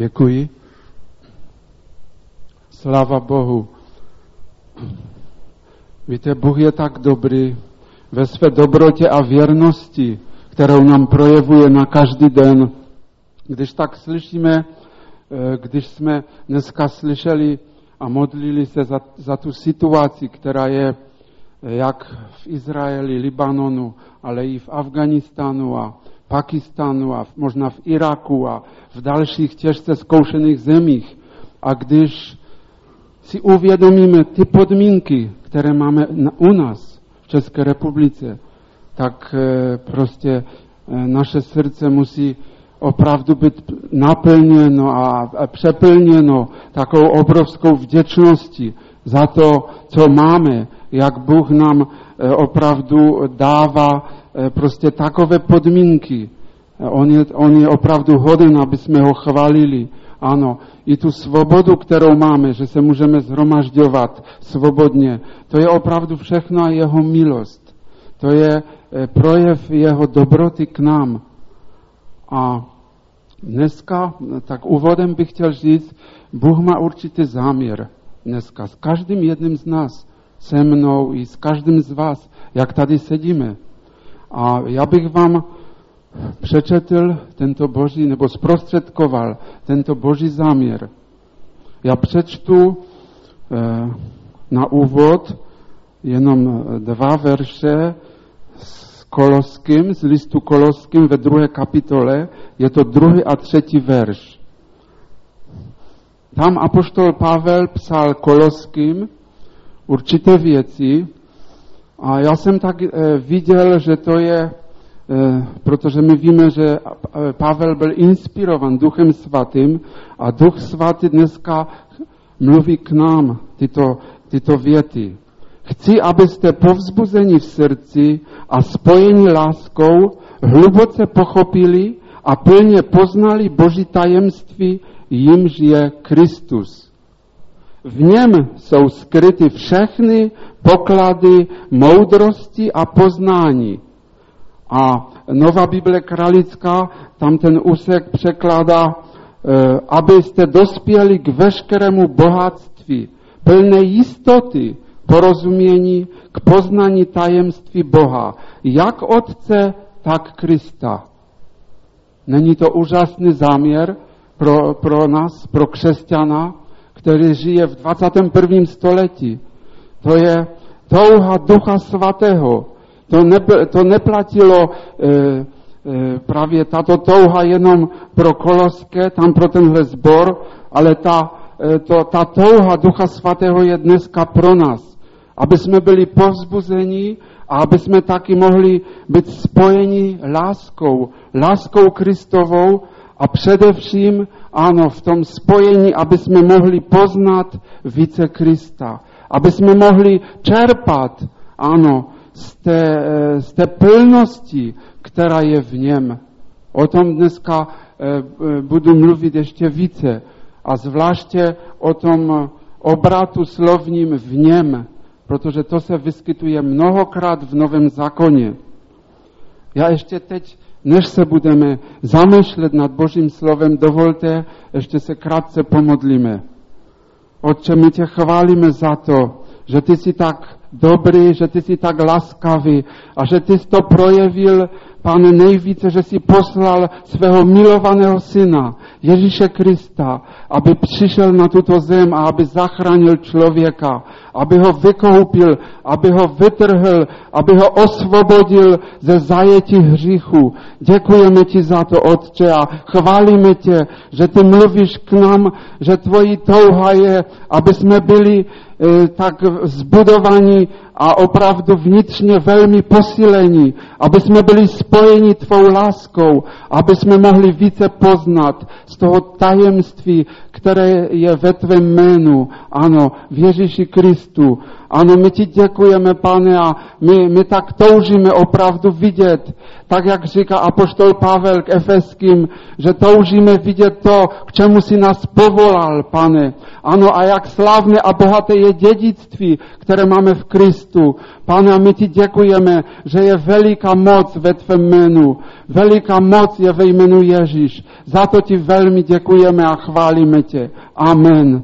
Děkuji. Sláva Bohu. Víte, Bůh je tak dobrý ve své dobrotě a věrnosti, kterou nám projevuje na každý den. Když tak slyšíme, eh, když jsme dneska slyšeli a modlili se za, za tu situaci, která je eh, jak v Izraeli, Libanonu, ale i v Afganistánu a Pakistánu a možná v Iraku a v dalších těžce zkoušených zemích. A když si uvědomíme ty podmínky, které máme u nás v České republice, tak eh, prostě eh, naše srdce musí opravdu být naplněno a přeplněno takovou obrovskou vděčností za to, co máme, jak Bůh nám eh, opravdu dává prostě takové podmínky. On je, on je opravdu hoden, aby jsme ho chválili. Ano, i tu svobodu, kterou máme, že se můžeme zhromažďovat svobodně, to je opravdu všechno jeho milost. To je eh, projev jeho dobroty k nám. A dneska, tak úvodem bych chtěl říct, Bůh má určitý záměr dneska s každým jedním z nás, se mnou i s každým z vás, jak tady sedíme. A já bych vám přečetl tento boží, nebo zprostředkoval tento boží záměr. Já přečtu eh, na úvod jenom dva verše s Koloským, z listu Koloským ve druhé kapitole. Je to druhý a třetí verš. Tam apoštol Pavel psal Koloským určité věci a já jsem tak eh, viděl, že to je Eh, protože my víme, že Pavel byl inspirovan Duchem Svatým a Duch Svatý dneska mluví k nám tyto, tyto věty. Chci, abyste povzbuzení v srdci a spojení láskou hluboce pochopili a plně poznali Boží tajemství, jimž je Kristus. V něm jsou skryty všechny poklady moudrosti a poznání. A Nová Bible Kralická, tam ten úsek překládá, e, abyste dospěli k veškerému bohatství, plné jistoty, porozumění, k poznání tajemství Boha, jak Otce, tak Krista. Není to úžasný záměr pro, pro nás, pro křesťana, který žije v 21. století. To je touha Ducha Svatého, to, ne, to neplatilo e, e, právě tato touha jenom pro Koloské, tam pro tenhle zbor, ale ta, e, to, ta touha Ducha Svatého je dneska pro nás. Aby jsme byli povzbuzeni a aby jsme taky mohli být spojeni láskou, láskou Kristovou a především, ano, v tom spojení, aby jsme mohli poznat více Krista, aby jsme mohli čerpat, ano, z té, eh, z té plnosti, která je v něm. O tom dneska eh, eh, budu mluvit ještě více a zvláště o tom obratu slovním v něm, protože to se vyskytuje mnohokrát v Novém zákoně. Já ještě teď, než se budeme zamýšlet nad Božím slovem, dovolte, ještě se krátce pomodlíme. Otče, my tě chválíme za to, že ty jsi tak dobrý, že ty jsi tak laskavý a že ty jsi to projevil, pane, nejvíce, že jsi poslal svého milovaného syna, Ježíše Krista, aby přišel na tuto zem a aby zachránil člověka, aby ho vykoupil, aby ho vytrhl, aby ho osvobodil ze zajetí hříchu. Děkujeme ti za to, Otče, a chválíme tě, že ty mluvíš k nám, že tvojí touha je, aby jsme byli E, tak zbudovaní a opravdu vnitřně velmi posílení, aby jsme byli spojeni tvou láskou, aby jsme mohli více poznat z toho tajemství, které je ve tvém jménu, ano, v Ježíši Kristu. Ano, my ti děkujeme, pane, a my, my tak toužíme opravdu vidět, tak jak říká apoštol Pavel k Efeským, že toužíme vidět to, k čemu si nás povolal, pane. Ano, a jak slavné a bohaté je dědictví, které máme v Kristu. Pane, a my ti děkujeme, že je veliká moc ve tvém jménu. Veliká moc je ve jménu Ježíš. Za to ti velmi děkujeme a chválíme tě. Amen.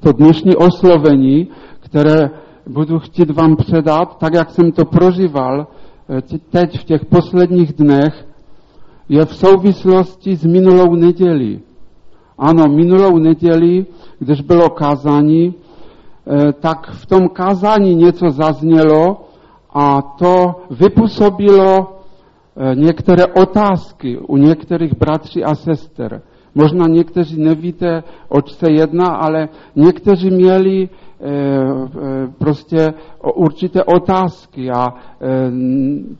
To dnešní oslovení, které budu chtít vám předat, tak jak jsem to prožíval eh, teď v těch posledních dnech, je v souvislosti s minulou nedělí. Ano, minulou neděli, když bylo kázání, eh, tak v tom kázání něco zaznělo a to vypůsobilo eh, některé otázky u některých bratří a sester. Možná někteří nevíte, oč se jedná, ale někteří měli prostě určité otázky a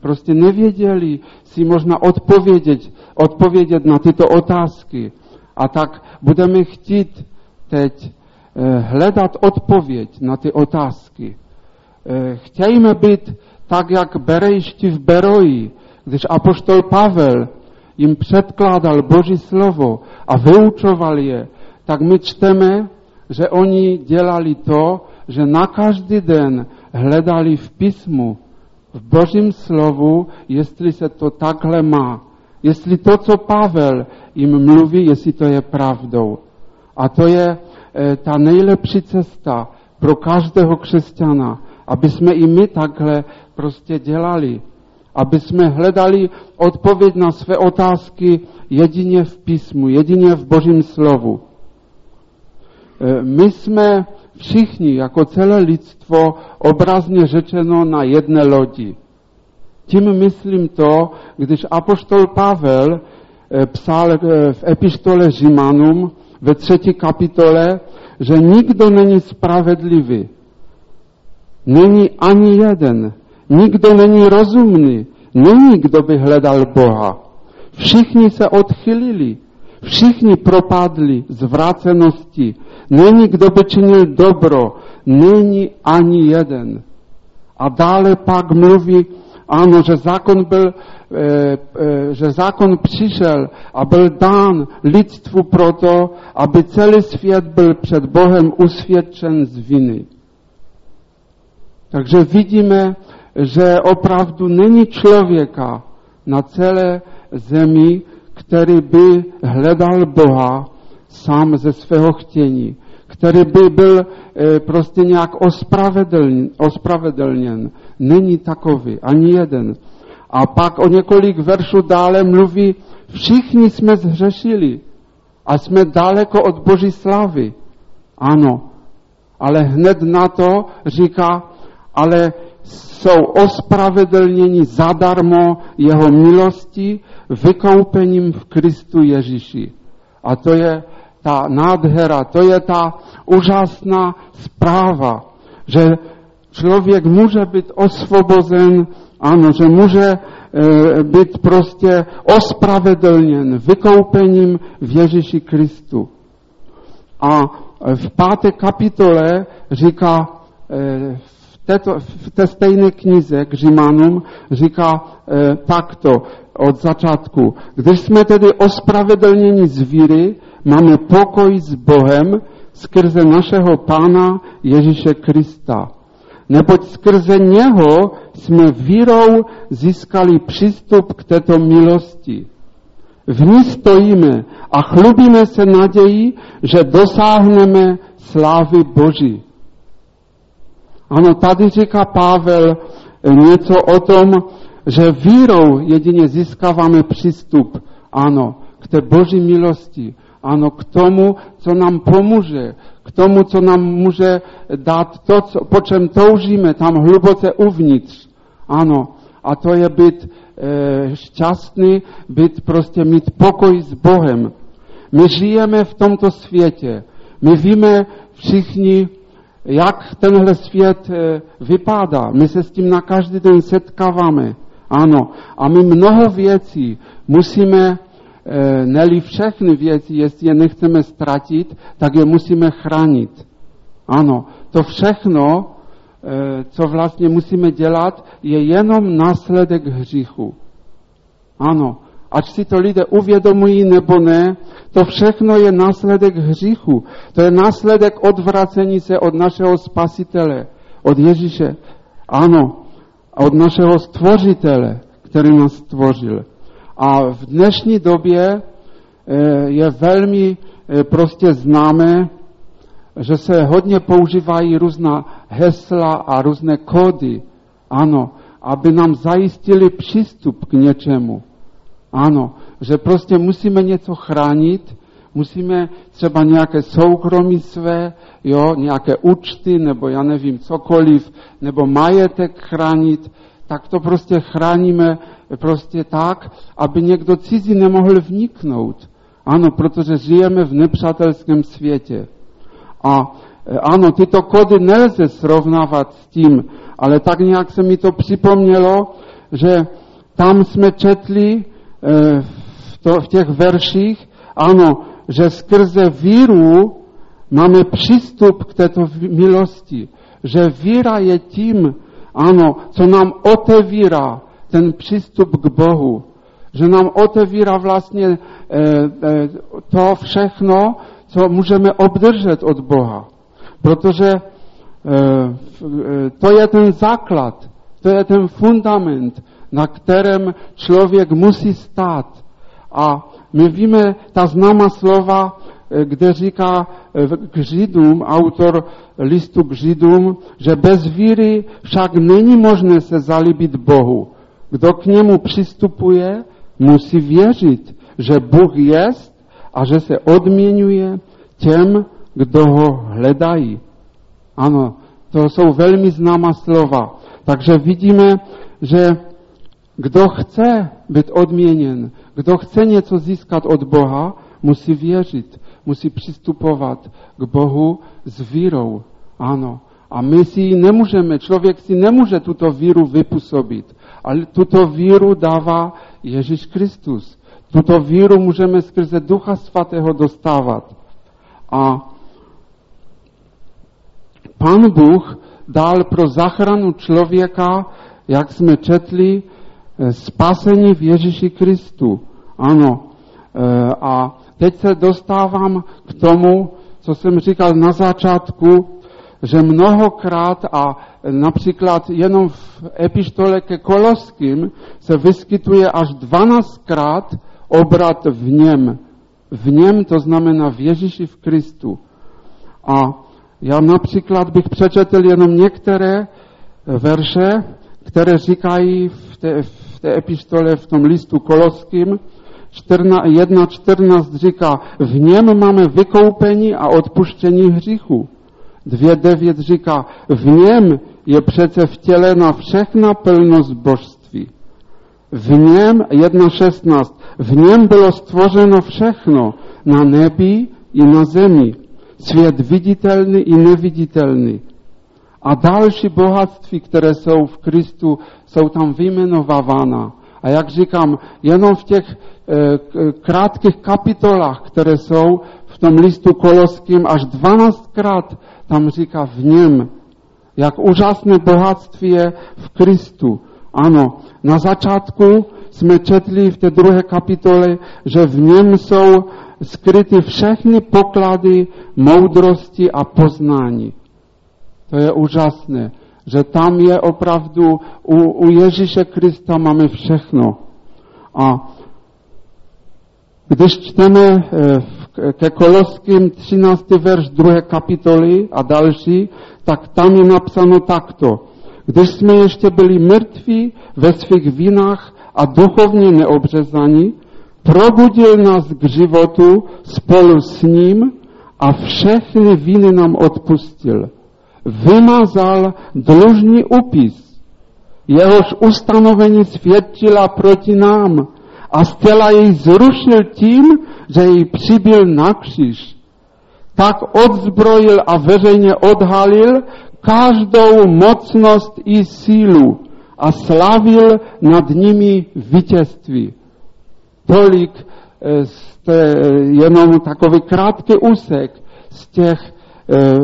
prostě nevěděli si možná odpovědět, odpovědět na tyto otázky. A tak budeme chtít teď hledat odpověď na ty otázky. Chtějme být tak, jak berejšti v Beroji, když apoštol Pavel jim předkládal Boží slovo a vyučoval je, tak my čteme, že oni dělali to, že na každý den hledali v písmu, v Božím slovu, jestli se to takhle má. Jestli to, co Pavel jim mluví, jestli to je pravdou. A to je e, ta nejlepší cesta pro každého křesťana, aby jsme i my takhle prostě dělali. Aby jsme hledali odpověď na své otázky jedině v písmu, jedině v Božím slovu. E, my jsme všichni, jako celé lidstvo, obrazně řečeno na jedné lodi. Tím myslím to, když apoštol Pavel e, psal e, v epištole Žimanům ve třetí kapitole, že nikdo není spravedlivý. Není ani jeden. Nikdo není rozumný. Není, kdo by hledal Boha. Všichni se odchylili. Všichni propadli zvrácenosti. Není, kdo by činil dobro. Není ani jeden. A dále pak mluví, ano, že zákon byl, e, e, že zákon přišel a byl dán lidstvu proto, aby celý svět byl před Bohem usvědčen z viny. Takže vidíme, že opravdu není člověka na celé zemi, který by hledal Boha sám ze svého chtění, který by byl e, prostě nějak ospravedlněn. Není takový, ani jeden. A pak o několik veršů dále mluví, všichni jsme zhřešili a jsme daleko od Boží slávy. Ano, ale hned na to říká, ale jsou ospravedlněni zadarmo jeho milosti vykoupením v Kristu Ježíši. A to je ta nádhera, to je ta úžasná zpráva, že člověk může být osvobozen, ano, že může e, být prostě ospravedlněn vykoupením v Ježíši Kristu. A v páté kapitole říká e, této, v té stejné knize k Římanům říká e, takto od začátku. Když jsme tedy ospravedlněni z víry, máme pokoj s Bohem skrze našeho Pána Ježíše Krista. Neboť skrze něho jsme vírou získali přístup k této milosti. V ní stojíme a chlubíme se naději, že dosáhneme slávy Boží. Ano, tady říká Pavel něco o tom, že vírou jedině získáváme přístup, ano, k té boží milosti, ano, k tomu, co nám pomůže, k tomu, co nám může dát to, co, po čem toužíme, tam hluboce uvnitř. Ano, a to je být e, šťastný, být prostě mít pokoj s Bohem. My žijeme v tomto světě. My víme všichni, jak tenhle svět eh, vypadá. My se s tím na každý den setkáváme. Ano. A my mnoho věcí musíme e, neli všechny věci, jestli je nechceme ztratit, tak je musíme chránit. Ano, to všechno, e, co vlastně musíme dělat, je jenom následek hříchu. Ano, ať si to lidé uvědomují nebo ne, to všechno je následek hříchu. To je následek odvracení se od našeho spasitele, od Ježíše. Ano, od našeho stvořitele, který nás stvořil. A v dnešní době e, je velmi e, prostě známé, že se hodně používají různá hesla a různé kódy, ano, aby nám zajistili přístup k něčemu. Ano, že prostě musíme něco chránit, musíme třeba nějaké soukromí své, jo, nějaké účty, nebo já nevím, cokoliv, nebo majetek chránit, tak to prostě chráníme prostě tak, aby někdo cizí nemohl vniknout. Ano, protože žijeme v nepřátelském světě. A e, ano, tyto kody nelze srovnávat s tím, ale tak nějak se mi to připomnělo, že tam jsme četli v, to, v těch verších, ano, že skrze víru máme přístup k této milosti. Že víra je tím, ano, co nám otevírá ten přístup k Bohu. Že nám otevírá vlastně e, e, to všechno, co můžeme obdržet od Boha. Protože to je ten základ, to je ten fundament, na kterém člověk musí stát. A my víme ta známá slova, kde říká k Židům, autor listu k Židům, že bez víry však není možné se zalíbit Bohu. Kdo k němu přistupuje, musí věřit, že Bůh jest a že se odměňuje těm, kdo ho hledají. Ano, to jsou velmi známá slova. Takže vidíme, že kdo chce být odměněn, kdo chce něco získat od Boha, musí věřit, musí přistupovat k Bohu s vírou. Ano. A my si ji nemůžeme, člověk si nemůže tuto víru vypůsobit, ale tuto víru dává Ježíš Kristus. Tuto víru můžeme skrze Ducha Svatého dostávat. A Pán Bůh dal pro zachranu člověka, jak jsme četli, spasení v Ježíši Kristu. Ano. Eh, a teď se dostávám k tomu, co jsem říkal na začátku, že mnohokrát a například jenom v epištole ke Koloským se vyskytuje až 12krát obrat v něm. V něm to znamená v Ježíši v Kristu. A já například bych přečetl jenom některé verše, které říkají v té, v té epištole, v tom listu Koloským, 1.14 říká, v něm máme vykoupení a odpuštění hříchu. 2.9 říká, v něm je přece vtělena všechna plnost božství. V něm, 1.16, v něm bylo stvořeno všechno na nebi i na zemi. Svět viditelný i neviditelný. A další bohatství, které jsou v Kristu, jsou tam vyjmenovávána. A jak říkám, jenom v těch e, krátkých kapitolách, které jsou v tom listu koloským, až 12krát tam říká v něm, jak úžasné bohatství je v Kristu. Ano, na začátku jsme četli v té druhé kapitole, že v něm jsou skryty všechny poklady moudrosti a poznání. To je úžasné, že tam je opravdu, u, u Ježíše Krista máme všechno. A když čteme eh, ke Koloským 13. verš 2. kapitoly a další, tak tam je napsáno takto. Když jsme ještě byli mrtví ve svých vinách a duchovně neobřezaní, probudil nás k životu spolu s ním a všechny viny nám odpustil. Vymazal dlužný upis, jehož ustanovení svědčila proti nám a zcela jej zrušil tím, že jej přibyl na kříž. Tak odzbrojil a veřejně odhalil každou mocnost i sílu a slavil nad nimi vítězství. Tolik e, z té, jenom takový krátký úsek z těch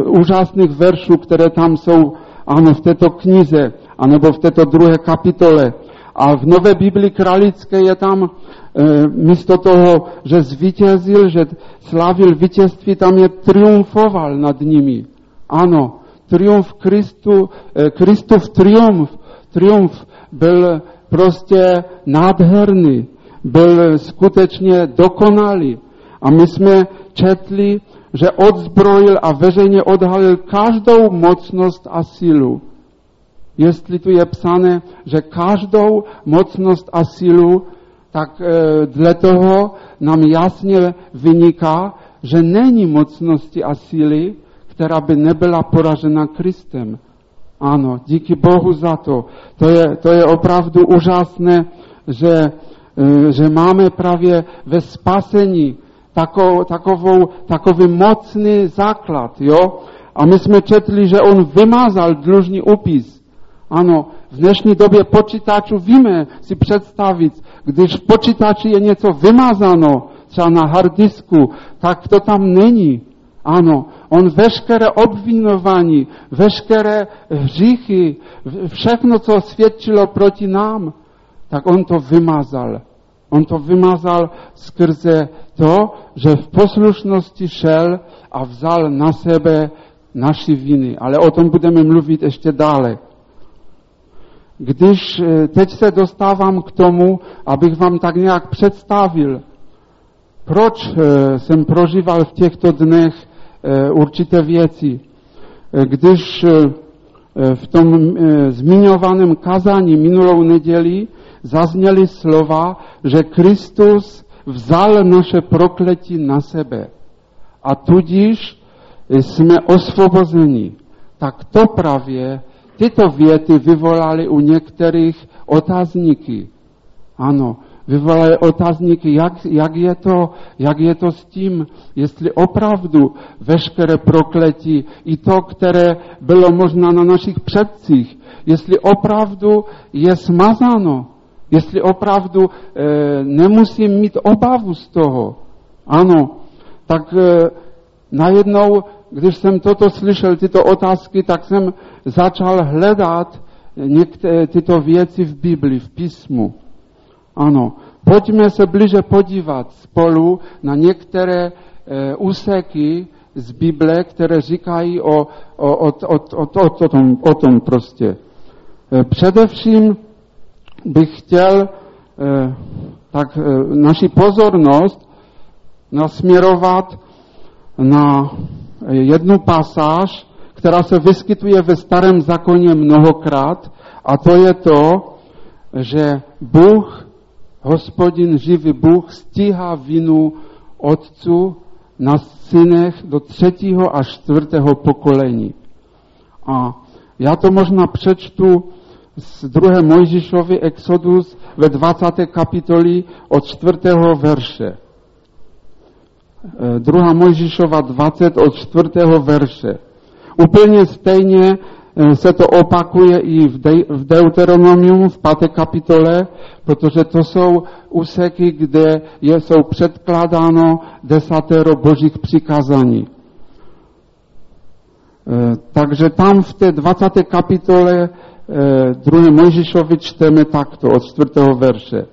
úžasných veršů, které tam jsou, ano, v této knize, anebo v této druhé kapitole. A v Nové Biblii kralické je tam e, místo toho, že zvítězil, že slavil vítězství, tam je triumfoval nad nimi. Ano, triumf Kristu, e, Kristův triumf, triumf byl prostě nádherný, byl skutečně dokonalý. A my jsme četli, že odzbrojil a veřejně odhalil každou mocnost a sílu. Jestli tu je psané, že každou mocnost a sílu, tak e, dle toho nám jasně vyniká, že není mocnosti a síly, která by nebyla poražena Kristem. Ano, díky Bohu za to. To je, to je opravdu úžasné, že, e, že máme právě ve spasení takovou, takovou, takový mocný základ, jo? A my jsme četli, že on vymazal dlužný upis. Ano, v dnešní době počítačů víme si představit, když v je něco vymazáno, třeba na harddisku, tak to tam není. Ano, on veškeré obvinování, veškeré hříchy, všechno, co svědčilo proti nám, tak on to vymazal. On to vymazal skrze to, že v poslušnosti šel a vzal na sebe naši viny. Ale o tom budeme mluvit ještě dále. Když eh, teď se dostávám k tomu, abych vám tak nějak představil, proč eh, jsem prožíval v těchto dnech eh, určité věci. Když v tom zmiňovaném kazání minulou neděli zazněly slova, že Kristus vzal naše prokletí na sebe a tudíž jsme osvobozeni. Tak to právě tyto věty vyvolaly u některých otázníky. Ano, vyvolaly otázníky, jak, jak, je to, jak je to s tím, jestli opravdu veškeré prokletí, i to, které bylo možná na našich předcích, jestli opravdu je smazáno, jestli opravdu e, nemusím mít obavu z toho. Ano, tak e, najednou když jsem toto slyšel, tyto otázky, tak jsem začal hledat některé tyto věci v Biblii, v písmu. Ano, pojďme se blíže podívat spolu na některé e, úseky z Bible, které říkají o, o, o, o, o, o, o, tom, o tom prostě. Především bych chtěl e, tak e, naši pozornost nasměrovat na jednu pasáž, která se vyskytuje ve starém zákoně mnohokrát, a to je to, že Bůh, hospodin živý Bůh, stíhá vinu otců na synech do třetího a čtvrtého pokolení. A já to možná přečtu z druhé Mojžišovy Exodus ve 20. kapitoli od čtvrtého verše. Eh, druhá Mojžišova 20 od 4. verše. Úplně stejně eh, se to opakuje i v, De- v Deuteronomium v 5. kapitole, protože to jsou úseky, kde jsou předkládáno desatero božích přikázání. Eh, takže tam v té 20. kapitole druhé Mojžišovi čteme takto od 4. verše.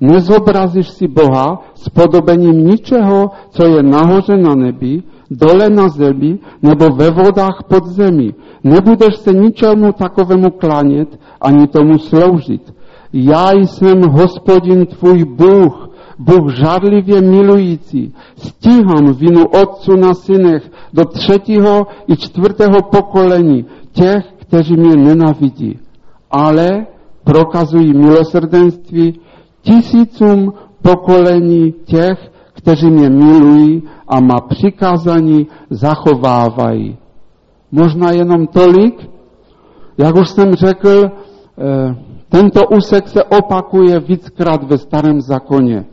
Nezobrazíš si Boha s podobením ničeho, co je nahoře na nebi, dole na zemi nebo ve vodách pod zemi. Nebudeš se ničemu takovému klanět ani tomu sloužit. Já jsem hospodin tvůj Bůh, Bůh žádlivě milující. Stíhám vinu otců na synech do třetího i čtvrtého pokolení těch, kteří mě nenavidí. Ale prokazují milosrdenství tisícům pokolení těch, kteří mě milují a má přikázání zachovávají. Možná jenom tolik, jak už jsem řekl, eh, tento úsek se opakuje víckrát ve starém zákoně.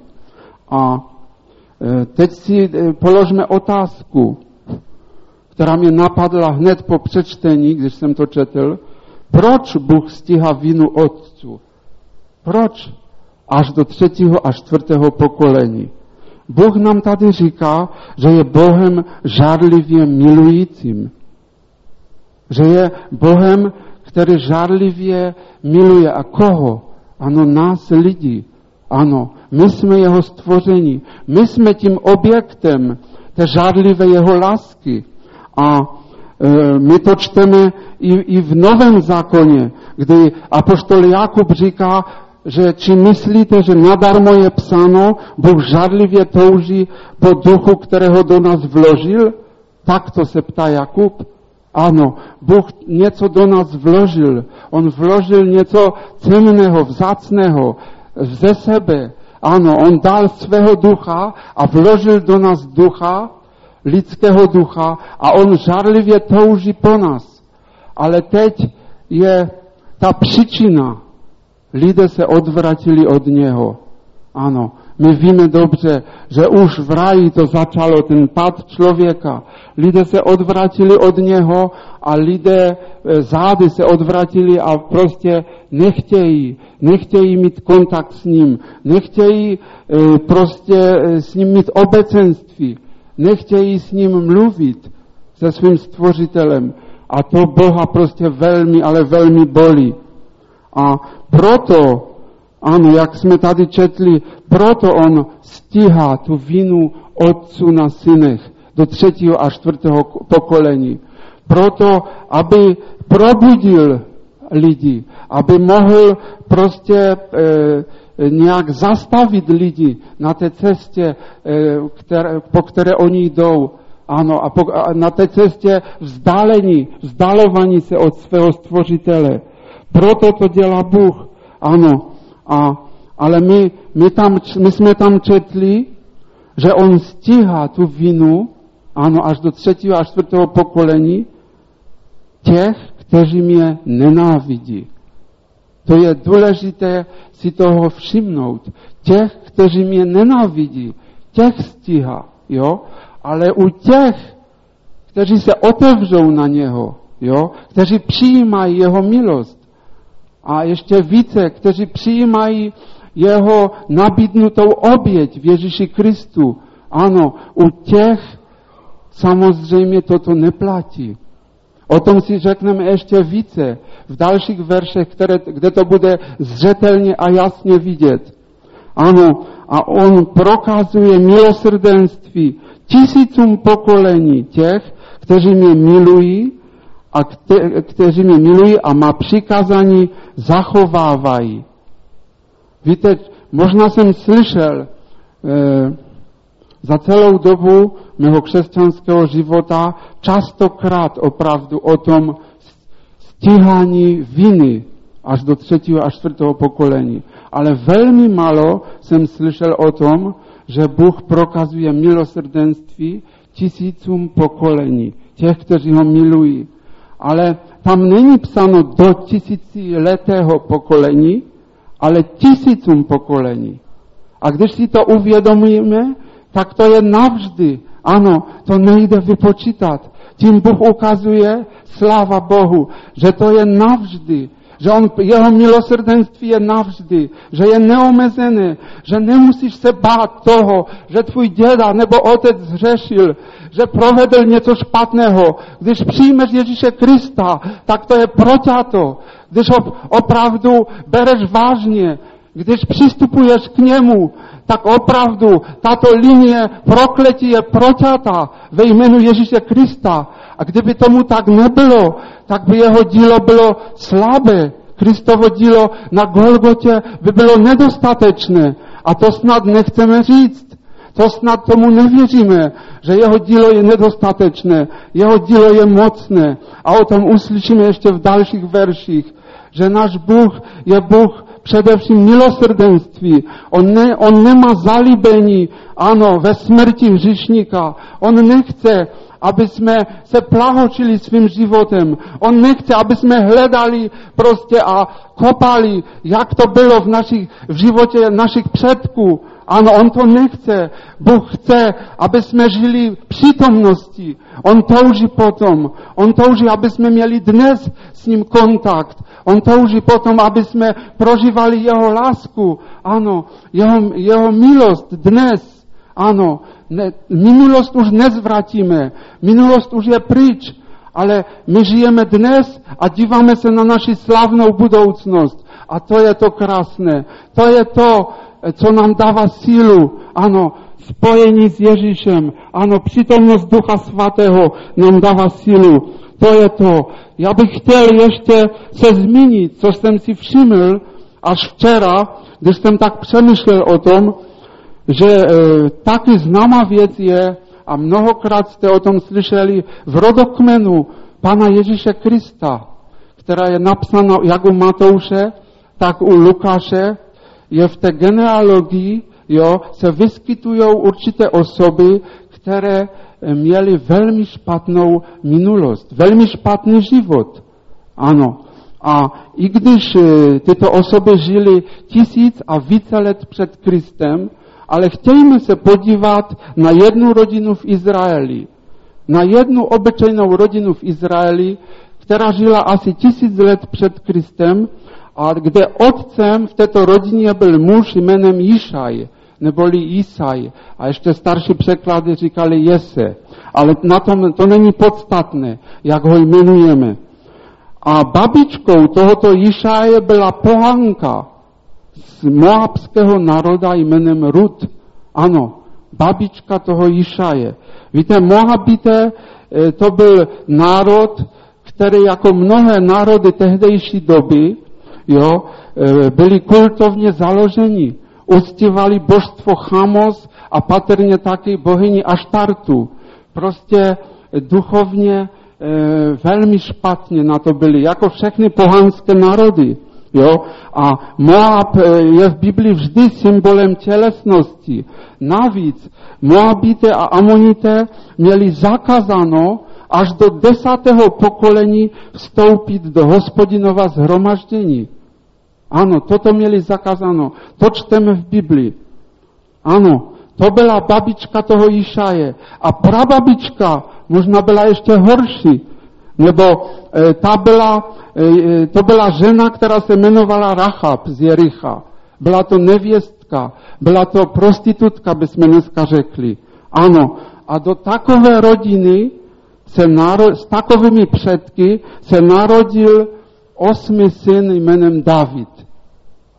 A eh, teď si eh, položme otázku, která mě napadla hned po přečtení, když jsem to četl. Proč Bůh stíhá vinu otců? Proč? až do třetího a čtvrtého pokolení. Bůh nám tady říká, že je Bohem žárlivě milujícím. Že je Bohem, který žárlivě miluje. A koho? Ano, nás lidi. Ano, my jsme jeho stvoření. My jsme tím objektem té žádlivé jeho lásky. A e, my to čteme i, i v Novém zákoně, kdy apoštol Jakub říká, že či myslíte, že nadarmo je psáno, Bůh žádlivě touží po duchu, kterého do nás vložil? Tak to se ptá Jakub. Ano, Bůh něco do nás vložil. On vložil něco cenného, vzácného ze sebe. Ano, on dal svého ducha a vložil do nás ducha, lidského ducha a on žárlivě touží po nás. Ale teď je ta příčina. Lidé se odvratili od něho. Ano, my víme dobře, že už v ráji to začalo, ten pad člověka. Lidé se odvratili od něho a lidé e, zády se odvratili a prostě nechtějí, nechtějí mít kontakt s ním, nechtějí e, prostě e, s ním mít obecenství, nechtějí s ním mluvit se svým stvořitelem. A to Boha prostě velmi, ale velmi bolí. A proto ano, jak jsme tady četli, proto on stíhá tu vinu otců na synech do třetího a čtvrtého pokolení. Proto, aby probudil lidi, aby mohl prostě e, nějak zastavit lidi na té cestě, e, které, po které oni jdou. Ano, a, po, a na té cestě vzdálení, vzdalovaní se od svého stvořitele. Proto to dělá Bůh. Ano, a, ale my, my, tam, my jsme tam četli, že on stíhá tu vinu, ano, až do třetího a čtvrtého pokolení, těch, kteří mě nenávidí. To je důležité si toho všimnout. Těch, kteří mě nenávidí, těch stíhá, jo? Ale u těch, kteří se otevřou na něho, jo? Kteří přijímají jeho milost, a ještě více, kteří přijímají jeho nabídnutou oběť v Ježíši Kristu. Ano, u těch samozřejmě toto neplatí. O tom si řekneme ještě více v dalších veršech, které, kde to bude zřetelně a jasně vidět. Ano, a on prokazuje milosrdenství tisícům pokolení těch, kteří mě milují a kte, kteří mě milují a má přikázání zachovávají. Víte, možná jsem slyšel e, za celou dobu mého křesťanského života častokrát opravdu o tom stíhání viny až do třetího a čtvrtého pokolení. Ale velmi málo jsem slyšel o tom, že Bůh prokazuje milosrdenství tisícům pokolení, těch, kteří ho milují ale tam není psáno do tisíciletého pokolení, ale tisícům pokolení. A když si to uvědomíme, tak to je navždy. Ano, to nejde vypočítat. Tím Bůh ukazuje, sláva Bohu, že to je navždy že on, jeho milosrdenství je navždy, že je neomezené, že nemusíš se bát toho, že tvůj děda nebo otec zřešil, že provedl něco špatného. Když přijmeš Ježíše Krista, tak to je proťato. Když ho opravdu bereš vážně, když přistupuješ k němu, tak opravdu tato linie prokletí je proťata ve jménu Ježíše Krista. A kdyby tomu tak nebylo, tak by jeho dílo bylo slabé. Kristovo dílo na Golgotě by bylo nedostatečné. A to snad nechceme říct. To snad tomu nevěříme, že jeho dílo je nedostatečné, jeho dílo je mocné. A o tom uslyšíme ještě v dalších verších, že náš Bůh je Bůh především milosrdenství. On, ne, on nemá zalíbení, ano, ve smrti hřišníka. On nechce, aby jsme se plahočili svým životem. On nechce, aby jsme hledali prostě a kopali, jak to bylo v, našich, v životě našich předků. Ano, on to nechce. Bůh chce, aby jsme žili v přítomnosti. On touží potom. On touží, aby jsme měli dnes s ním kontakt. On touží potom, aby jsme prožívali jeho lásku. Ano, jeho, jeho milost dnes. Ano, ne, minulost už nezvratíme, minulost už je pryč, ale my žijeme dnes a díváme se na naši slavnou budoucnost. A to je to krásné. To je to, co nám dává sílu. Ano, spojení s Ježíšem. Ano, přítomnost Ducha Svatého nám dává sílu. To je to. Já bych chtěl ještě se zmínit, co jsem si všiml až včera, když jsem tak přemýšlel o tom, že e, taky známá věc je, a mnohokrát jste o tom slyšeli, v rodokmenu Pana Ježíše Krista, která je napsána jak u Matouše, tak u Lukáše, je v té genealogii, jo, se vyskytují určité osoby, které měly velmi špatnou minulost, velmi špatný život. Ano. A i když e, tyto osoby žily tisíc a více let před Kristem, ale chtějme se podívat na jednu rodinu v Izraeli. Na jednu obyčejnou rodinu v Izraeli, která žila asi tisíc let před Kristem a kde otcem v této rodině byl muž jménem Jišaj, neboli Isaj. A ještě starší překlady říkali Jese. Ale na tom to není podstatné, jak ho jmenujeme. A babičkou tohoto Jišaje byla pohanka moabského národa jménem Rud. Ano, babička toho Jišaje. Víte, Moabité e, to byl národ, který jako mnohé národy tehdejší doby, jo, e, byli kultovně založeni. Uctívali božstvo Chamos a patrně taky bohyni Aštartu. Prostě duchovně e, velmi špatně na to byli, jako všechny pohanské národy. Jo? A Moab e, je v Biblii vždy symbolem tělesnosti. Navíc Moabité a Amonité měli zakázáno až do desátého pokolení vstoupit do hospodinova zhromaždění. Ano, toto měli zakázáno. To čteme v Biblii. Ano, to byla babička toho Jišaje. A prababička možná byla ještě horší, nebo e, ta byla, e, to byla žena, která se jmenovala Rachab z Jericha. Byla to nevěstka, byla to prostitutka, bychom dneska řekli. Ano, a do takové rodiny se naro, s takovými předky se narodil osmi syn jménem David.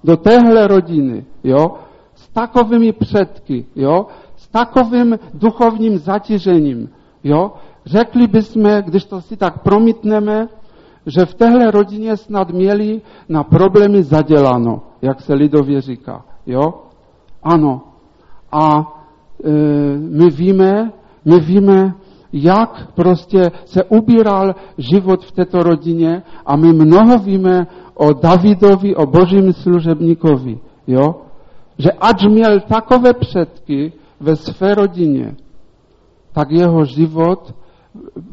Do téhle rodiny, jo, s takovými předky, jo, s takovým duchovním zatížením, jo, řekli bychom, když to si tak promítneme, že v téhle rodině snad měli na problémy zaděláno, jak se lidově říká. Jo? Ano. A e, my víme, my víme, jak prostě se ubíral život v této rodině a my mnoho víme o Davidovi, o božím služebníkovi. Jo? Že ač měl takové předky ve své rodině, tak jeho život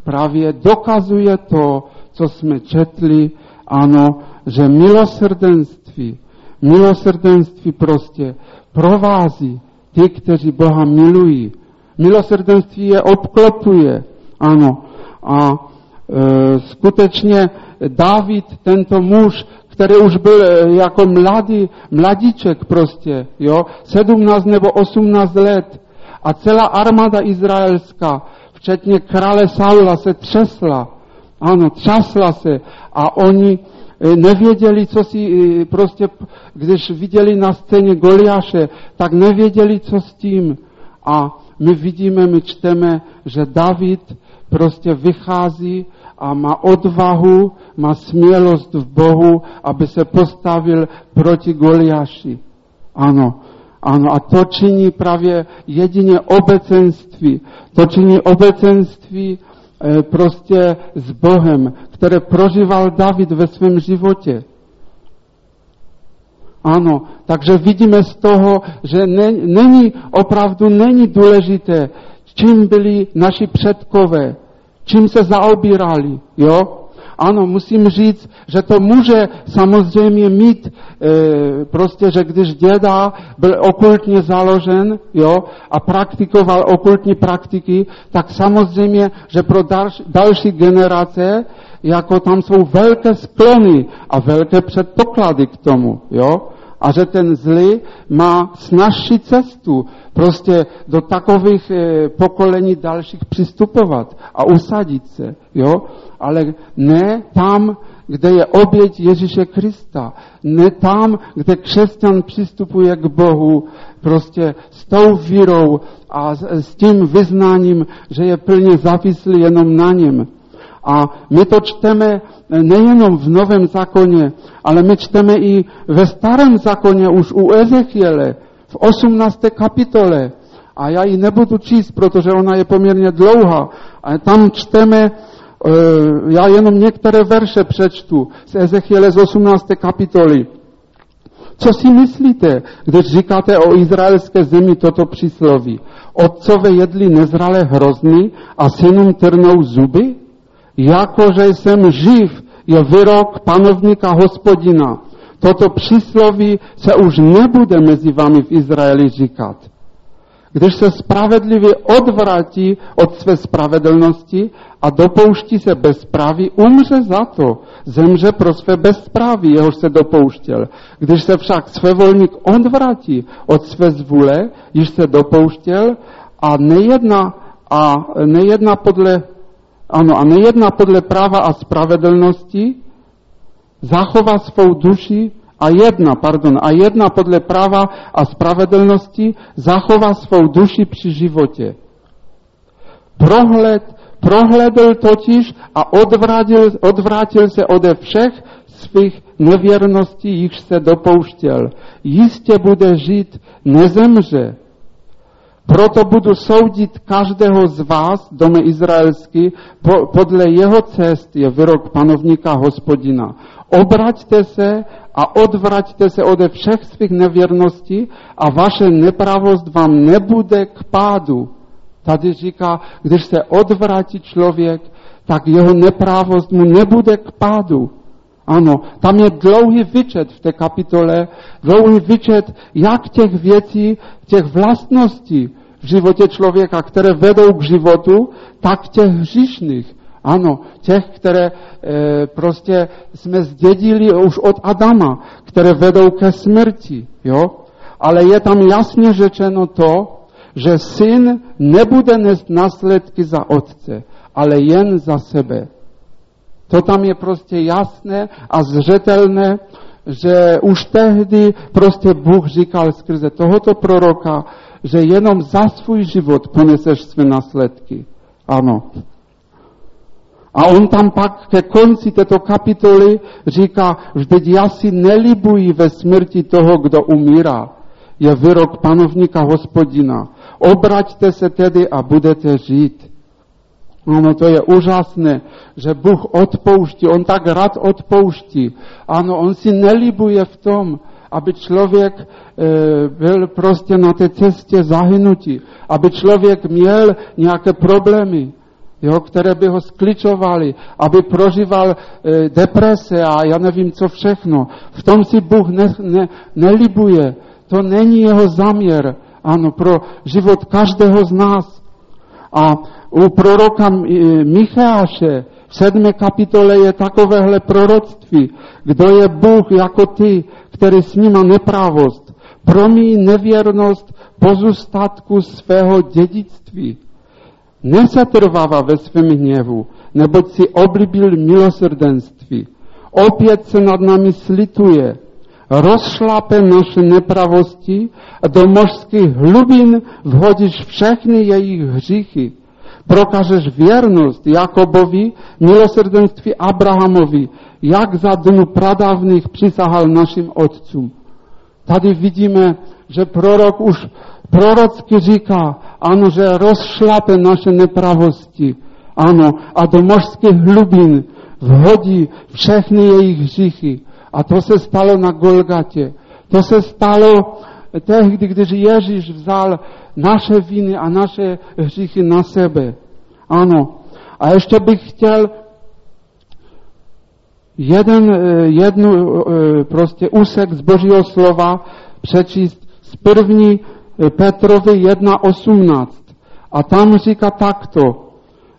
právě dokazuje to, co jsme četli, ano, že milosrdenství, milosrdenství prostě provází ty, kteří Boha milují. Milosrdenství je obklopuje, ano. A e, skutečně David, tento muž, který už byl e, jako mladý, mladíček prostě, jo, 17 nebo 18 let a celá armáda izraelská včetně krále Saula, se třesla. Ano, třasla se a oni e, nevěděli, co si e, prostě, když viděli na scéně Goliáše, tak nevěděli, co s tím. A my vidíme, my čteme, že David prostě vychází a má odvahu, má smělost v Bohu, aby se postavil proti Goliáši. Ano, ano, a to činí právě jedině obecenství. To činí obecenství e, prostě s Bohem, které prožíval David ve svém životě. Ano, takže vidíme z toho, že ne, není, opravdu není důležité, čím byli naši předkové, čím se zaobírali, jo? Ano, musím říct, že to může samozřejmě mít e, prostě, že když děda byl okultně založen jo, a praktikoval okultní praktiky, tak samozřejmě, že pro další, další generace jako tam jsou velké sklony a velké předpoklady k tomu. Jo? A že ten zlý má snažší cestu prostě do takových e, pokolení dalších přistupovat a usadit se, jo? Ale ne tam, kde je oběť Ježíše Krista. Ne tam, kde křesťan přistupuje k Bohu prostě s tou vírou a s, s tím vyznáním, že je plně závislý jenom na něm. A my to čteme nejenom v Novém zákoně, ale my čteme i ve Starém zákoně už u Ezechiele v 18. kapitole. A já ji nebudu číst, protože ona je poměrně dlouhá. A tam čteme, e, já jenom některé verše přečtu z Ezechiele z 18. kapitoly. Co si myslíte, když říkáte o izraelské zemi toto přísloví? Otcové jedli nezralé hrozny a synům trnou zuby? Jakože jsem živ, je vyrok panovníka hospodina. Toto přísloví se už nebude mezi vámi v Izraeli říkat. Když se spravedlivě odvrátí od své spravedlnosti a dopouští se bezpráví, umře za to. Zemře pro své bezpráví, jehož se dopouštěl. Když se však svévolník odvrátí od své zvůle, již se dopouštěl a nejedna, a nejedna podle ano, a nejedná podle práva a spravedlnosti, zachová svou duši a jedna, pardon, a jedna podle práva a spravedlnosti zachová svou duši při životě. Prohled, prohledl totiž a odvrátil, odvrátil se ode všech svých nevěrností, jichž se dopouštěl. Jistě bude žít, nezemře. Proto budu soudit každého z vás, dome izraelský, po, podle jeho cest je vyrok panovníka hospodina. Obraťte se a odvraťte se ode všech svých nevěrností a vaše nepravost vám nebude k pádu. Tady říká, když se odvrátí člověk, tak jeho nepravost mu nebude k pádu. Ano, tam je dlouhý vyčet v té kapitole, dlouhý vyčet jak těch věcí, těch vlastností, v životě člověka, které vedou k životu, tak těch hříšných. Ano, těch, které e, prostě jsme zdědili už od Adama, které vedou ke smrti. Jo? Ale je tam jasně řečeno to, že syn nebude nést následky za otce, ale jen za sebe. To tam je prostě jasné a zřetelné, že už tehdy prostě Bůh říkal skrze tohoto proroka, že jenom za svůj život poneseš své následky. Ano. A on tam pak ke konci této kapitoly říká, vždyť já si nelibuji ve smrti toho, kdo umírá. Je vyrok panovníka hospodina. Obraťte se tedy a budete žít. Ano, to je úžasné, že Bůh odpouští, On tak rád odpouští. Ano, On si nelibuje v tom, aby člověk e, byl prostě na té cestě zahynutí, aby člověk měl nějaké problémy, jo, které by ho skličovaly, aby prožíval e, deprese a já nevím co všechno. V tom si Bůh ne, ne, nelibuje. To není jeho záměr, ano, pro život každého z nás. A u proroka Micháše v sedmé kapitole je takovéhle proroctví. Kdo je Bůh jako ty, který sníma neprávost, promí nevěrnost pozůstatku svého dědictví. Nesetrvává ve svém hněvu, neboť si oblíbil milosrdenství. Opět se nad nami slituje, rozšlape naše nepravosti a do mořských hlubin vhodíš všechny jejich hříchy. Prokážeš věrnost Jakobovi, milosrdenství Abrahamovi, jak za dnu pradávných přisahal našim otcům. Tady vidíme, že prorok už prorocky říká, ano, že rozšlape naše nepravosti, ano, a do mořských hlubin vhodí všechny jejich hříchy. A to se stalo na Golgatě. To se stalo tehdy, když Ježíš vzal naše viny a naše hříchy na sebe. Ano. A ještě bych chtěl jeden, eh, jednu eh, prostě úsek z Božího slova přečíst z první eh, Petrovi 1.18. A tam říká takto.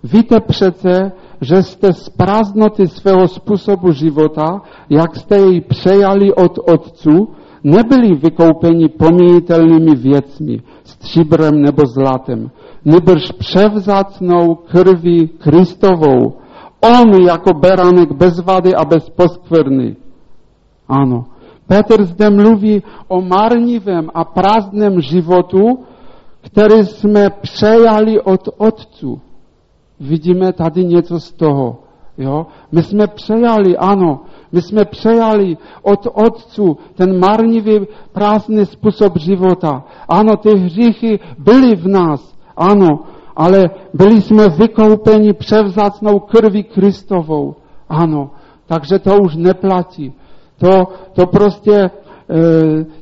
Víte přece, že jste z prázdnoty svého způsobu života, jak jste jej přejali od otců, nebyli vykoupeni pomíjitelnými věcmi, stříbrem nebo zlatem, nebrž převzácnou krví Kristovou. On jako beránek bez vady a bez poskvrny. Ano. Petr zde mluví o marnivém a prázdném životu, který jsme přejali od Otců. Vidíme tady něco z toho. Jo? My jsme přejali, ano, my jsme přejali od Otců ten marnivý, prázdný způsob života. Ano, ty hříchy byly v nás, ano, ale byli jsme vykoupeni převzácnou krví Kristovou. Ano, takže to už neplatí. To, to prostě e,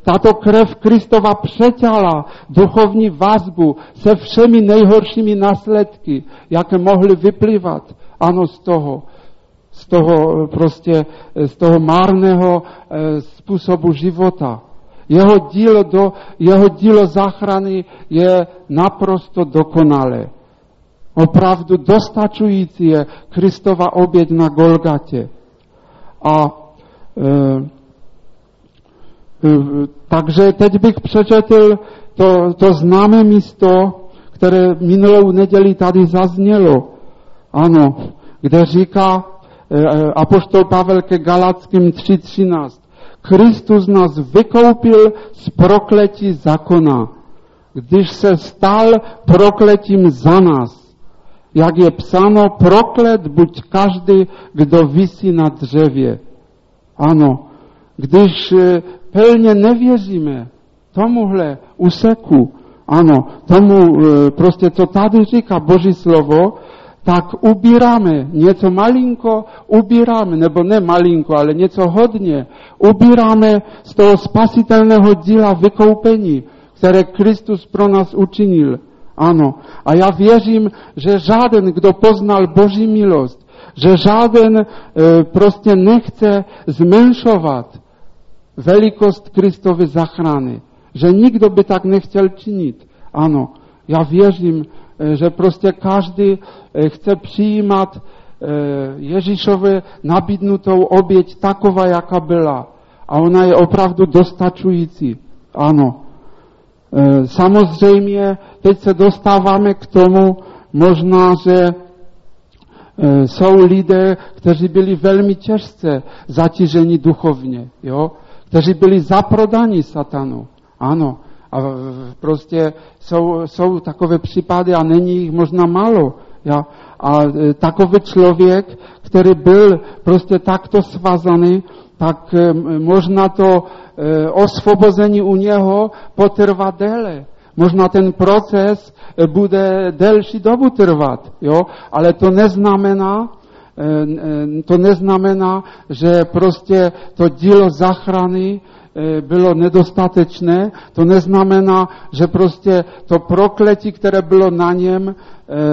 tato krev Kristova přeťala duchovní vazbu se všemi nejhoršími následky, jaké mohly vyplývat, ano, z toho, z toho prostě, z toho márného e, způsobu života. Jeho dílo, do, jeho dílo záchrany je naprosto dokonalé. Opravdu dostačující je Kristova oběť na Golgatě. A Eh, eh, takže teď bych přečetl to, to známé místo, které minulou neděli tady zaznělo. Ano, kde říká eh, apoštol Pavel ke Galackým 3.13. Kristus nás vykoupil z prokletí zákona, když se stal prokletím za nás. Jak je psáno, proklet buď každý, kdo visí na dřevě. Ano, když e, plně nevěříme tomuhle úseku, ano, tomu prostě, co tady říká Boží slovo, tak ubíráme něco malinko, ubíráme, nebo ne malinko, ale něco hodně, ubíráme z toho spasitelného díla vykoupení, které Kristus pro nás učinil. Ano. A já věřím, že žádný, kdo poznal Boží milost, že žádný e, prostě nechce zmenšovat velikost Kristovy zachrany. Že nikdo by tak nechtěl činit. Ano, já věřím, e, že prostě každý e, chce přijímat Ježíšové nabídnutou oběť taková, jaká byla. A ona je opravdu dostačující. Ano. Samozřejmě, teď se dostáváme k tomu, možná, že E, jsou lidé, kteří byli velmi těžce zatíženi duchovně, jo? kteří byli zaprodaní satanu. Ano, a prostě jsou, jsou takové případy a není jich možná málo. Ja? A e, takový člověk, který byl prostě takto svazaný, tak e, možná to osvobození u něho potrvá déle. Možná ten proces e, bude delší dobu trvat, jo? ale to neznamená, e, e, to neznamená, že prostě to dílo zachrany bylo nedostatečné, to neznamená, že prostě to prokletí, které bylo na něm,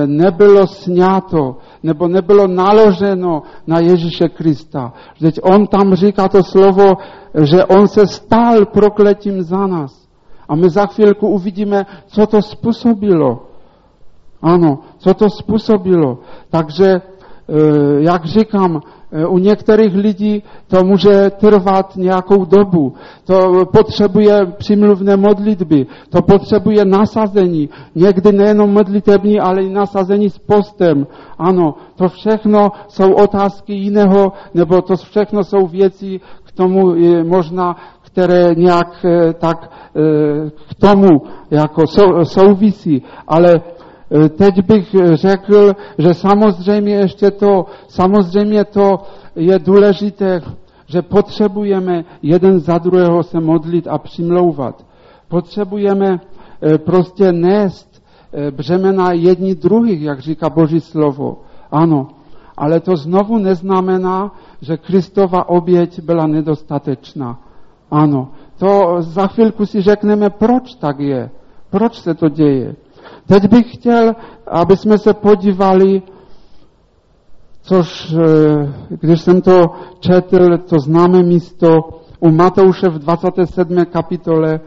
nebylo sňato, nebo nebylo naloženo na Ježíše Krista. Vždyť on tam říká to slovo, že on se stal prokletím za nás. A my za chvilku uvidíme, co to způsobilo. Ano, co to způsobilo. Takže, e, jak říkám, e, u některých lidí to může trvat nějakou dobu. To potřebuje přimluvné modlitby, to potřebuje nasazení. Někdy nejenom modlitební, ale i nasazení s postem. Ano, to všechno jsou otázky jiného, nebo to všechno jsou věci, k tomu je možná které nějak eh, tak eh, k tomu jako souvisí. Ale eh, teď bych řekl, že samozřejmě ještě to, samozřejmě to je důležité, že potřebujeme jeden za druhého se modlit a přimlouvat. Potřebujeme prostě nést břemena jedni druhých, jak říká Boží slovo. Ano, ale to znovu neznamená, že Kristova oběť byla nedostatečná. Ano, to za chvilku si řekneme, proč tak je, proč se to děje. Teď bych chtěl, aby jsme se podívali, což, eh, když jsem to četl, to známé místo u Matouše v 27. kapitole,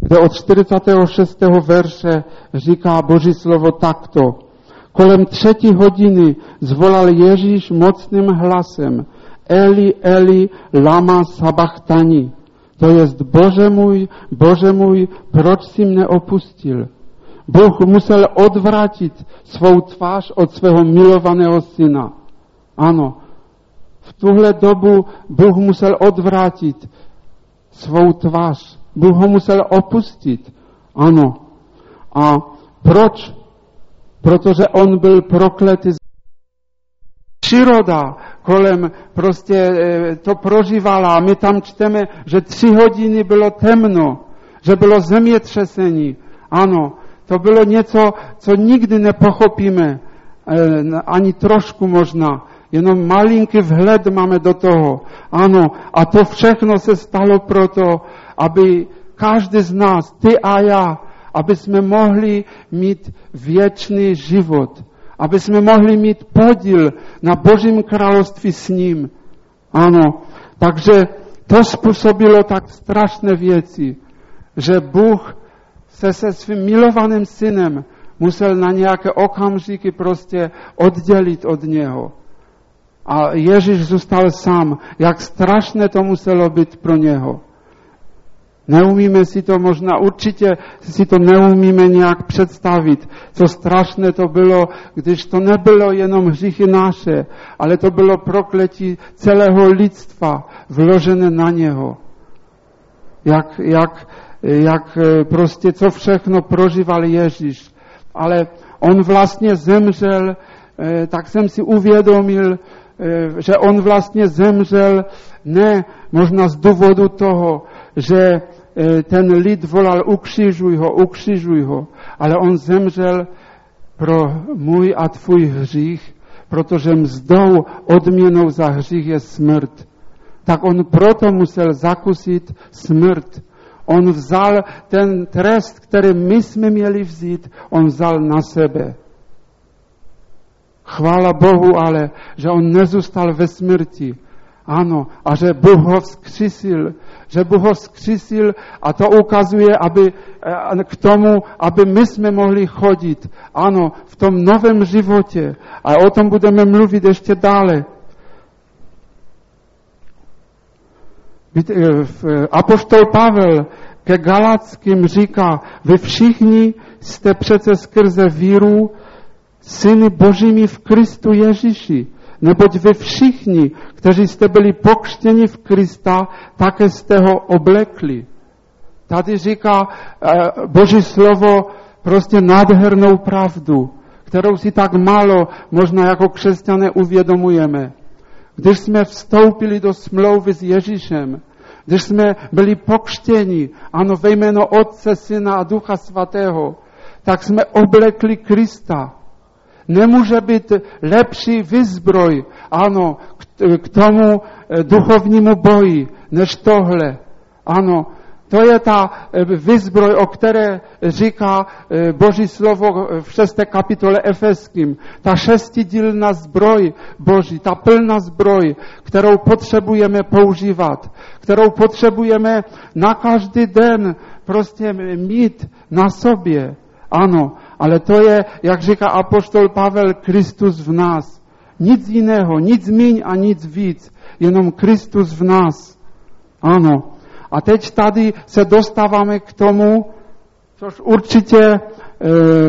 kde od 46. verše říká Boží slovo takto. Kolem třetí hodiny zvolal Ježíš mocným hlasem Eli, Eli, lama sabachtani To jest, Bože můj, Bože můj, proč si mne opustil? Bůh musel odvrátit svou tvář od svého milovaného syna. Ano, v tuhle dobu Bůh musel odvrátit svou tvář. Bůh ho musel opustit. Ano. A proč? Protože on byl prokletý. Příroda kolem prostě e, to prožívala. My tam čteme, že tři hodiny bylo temno, že bylo zemětřesení. Ano, to bylo něco, co nikdy nepochopíme, e, ani trošku možná. Jenom malinký vhled máme do toho. Ano, a to všechno se stalo proto, aby každý z nás, ty a já, aby jsme mohli mít věčný život, aby jsme mohli mít podíl na Božím království s ním. Ano, takže to způsobilo tak strašné věci, že Bůh se se svým milovaným synem musel na nějaké okamžiky prostě oddělit od něho. A Ježíš zůstal sám. Jak strašné to muselo být pro něho. Neumíme si to možná, určitě si to neumíme nějak představit, co strašné to bylo, když to nebylo jenom hříchy naše, ale to bylo prokletí celého lidstva vložené na něho. Jak, jak, jak eh, prostě co všechno prožíval Ježíš. Ale on vlastně zemřel, eh, tak jsem si uvědomil, eh, že on vlastně zemřel ne možná z důvodu toho, že ten lid volal ukřižuj ho, ukřižuj ho, ale on zemřel pro můj a tvůj hřích, protože mzdou odměnou za hřích je smrt. Tak on proto musel zakusit smrt. On vzal ten trest, který my jsme měli vzít, on vzal na sebe. Chvála Bohu ale, že on nezůstal ve smrti. Ano, a že Bůh ho vzkřísil, že Bůh ho vzkřísil a to ukazuje aby, eh, k tomu, aby my jsme mohli chodit. Ano, v tom novém životě. A o tom budeme mluvit ještě dále. Apoštol Pavel ke Galackým říká, vy všichni jste přece skrze víru syny božími v Kristu Ježíši. Neboť vy všichni, kteří jste byli pokřtěni v Krista, také jste ho oblekli. Tady říká eh, Boží slovo prostě nádhernou pravdu, kterou si tak málo možná jako křesťané uvědomujeme. Když jsme vstoupili do smlouvy s Ježíšem, když jsme byli pokřtěni, ano, ve jméno Otce, Syna a Ducha Svatého, tak jsme oblekli Krista. Nemůže být lepší vyzbroj, ano, k tomu eh, duchovnímu boji, než tohle. Ano, to je ta eh, vyzbroj, o které říká eh, Boží slovo v šesté kapitole Efeským. Ta šestidílná zbroj Boží, ta plná zbroj, kterou potřebujeme používat, kterou potřebujeme na každý den prostě mít na sobě. Ano, ale to je, jak říká apoštol Pavel, Kristus v nás. Nic jiného, nic míň a nic víc, jenom Kristus v nás. Ano. A teď tady se dostáváme k tomu, což určitě e,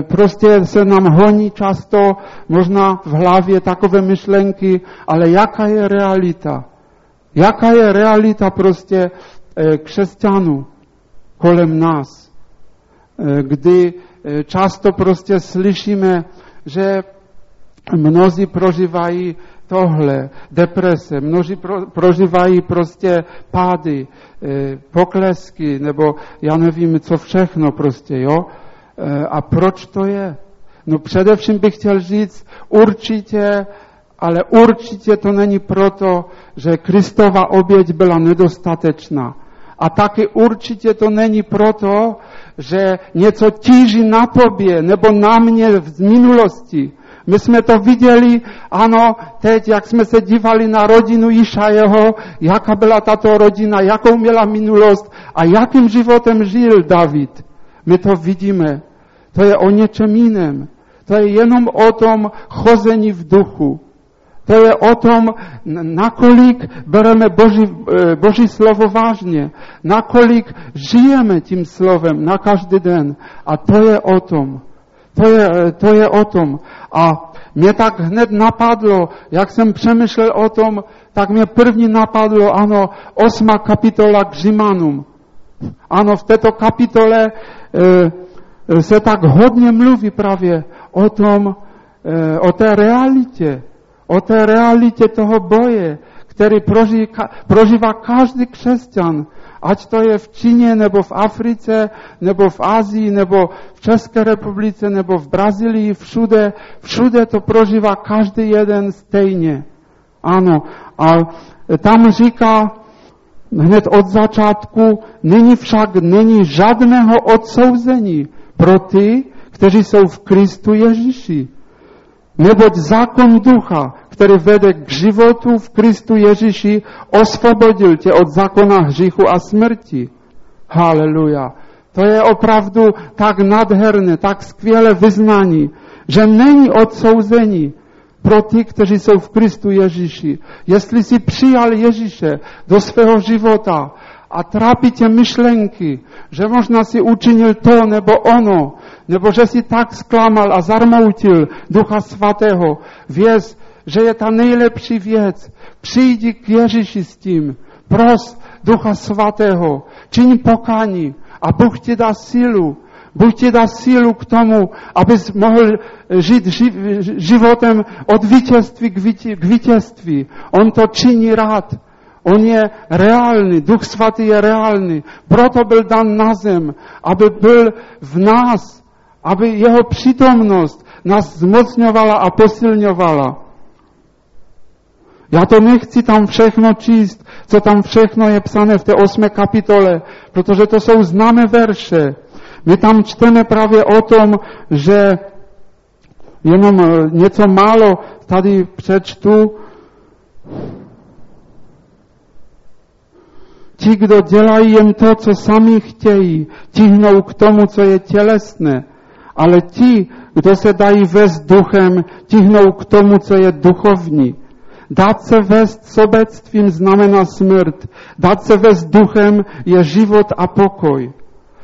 prostě se nám honí často, možná v hlavě takové myšlenky, ale jaká je realita? Jaká je realita prostě e, křesťanů kolem nás? E, kdy často prostě slyšíme, že mnozí prožívají tohle, deprese, mnozí pro, prožívají prostě pády, e, poklesky, nebo já nevím, co všechno prostě, jo. E, a proč to je? No především bych chtěl říct, určitě, ale určitě to není proto, že Kristova oběť byla nedostatečná. A taky určitě to není proto, že něco tíží na tobě nebo na mě z minulosti. My jsme to viděli, ano, teď, jak jsme se dívali na rodinu Išajeho, jaká byla tato rodina, jakou měla minulost a jakým životem žil David. My to vidíme. To je o něčem jiném. To je jenom o tom chození v duchu. To je o tom, nakolik bereme Boží, e, Boží slovo vážně, nakolik žijeme tím slovem na každý den. A to je o tom. To je, to je o tom. A mě tak hned napadlo, jak jsem přemýšlel o tom, tak mě první napadlo, ano, osma kapitola k Římanům. Ano, v této kapitole e, se tak hodně mluví právě o tom, e, o té realitě, o té realitě toho boje, který prožívá, každý křesťan, ať to je v Číně, nebo v Africe, nebo v Asii, nebo v České republice, nebo v Brazílii, všude, všude to prožívá každý jeden stejně. Ano, a tam říká hned od začátku, není však není žádného odsouzení pro ty, kteří jsou v Kristu Ježíši. Neboť zákon ducha, který vede k životu v Kristu Ježíši, osvobodil tě od zákona hříchu a smrti. Haleluja. To je opravdu tak nádherné, tak skvělé vyznání, že není odsouzení pro ty, kteří jsou v Kristu Ježíši. Jestli si přijal Ježíše do svého života a trápí tě myšlenky, že možná si učinil to nebo ono, nebo že si tak zklamal a zarmoutil Ducha Svatého, věz, že je ta nejlepší věc. Přijdi k Ježíši s tím, pros Ducha Svatého, čiň pokání a Bůh ti dá sílu. Bůh ti dá sílu k tomu, abys mohl žít životem od vítězství k vítězství. On to činí rád. On je reálný, Duch Svatý je reálný. Proto byl dan na zem, aby byl v nás, aby jeho přítomnost nás zmocňovala a posilňovala. Já to nechci tam všechno číst, co tam všechno je psané v té osmé kapitole, protože to jsou známé verše. My tam čteme právě o tom, že jenom eh, něco málo tady přečtu. Ti, kdo dělají jen to, co sami chtějí, tihnou k tomu, co je tělesné. Ale ti, kdo se dají vést duchem, tihnou k tomu, co je duchovní. Dát se vést sobectvím znamená smrt. Dát se vést duchem je život a pokoj.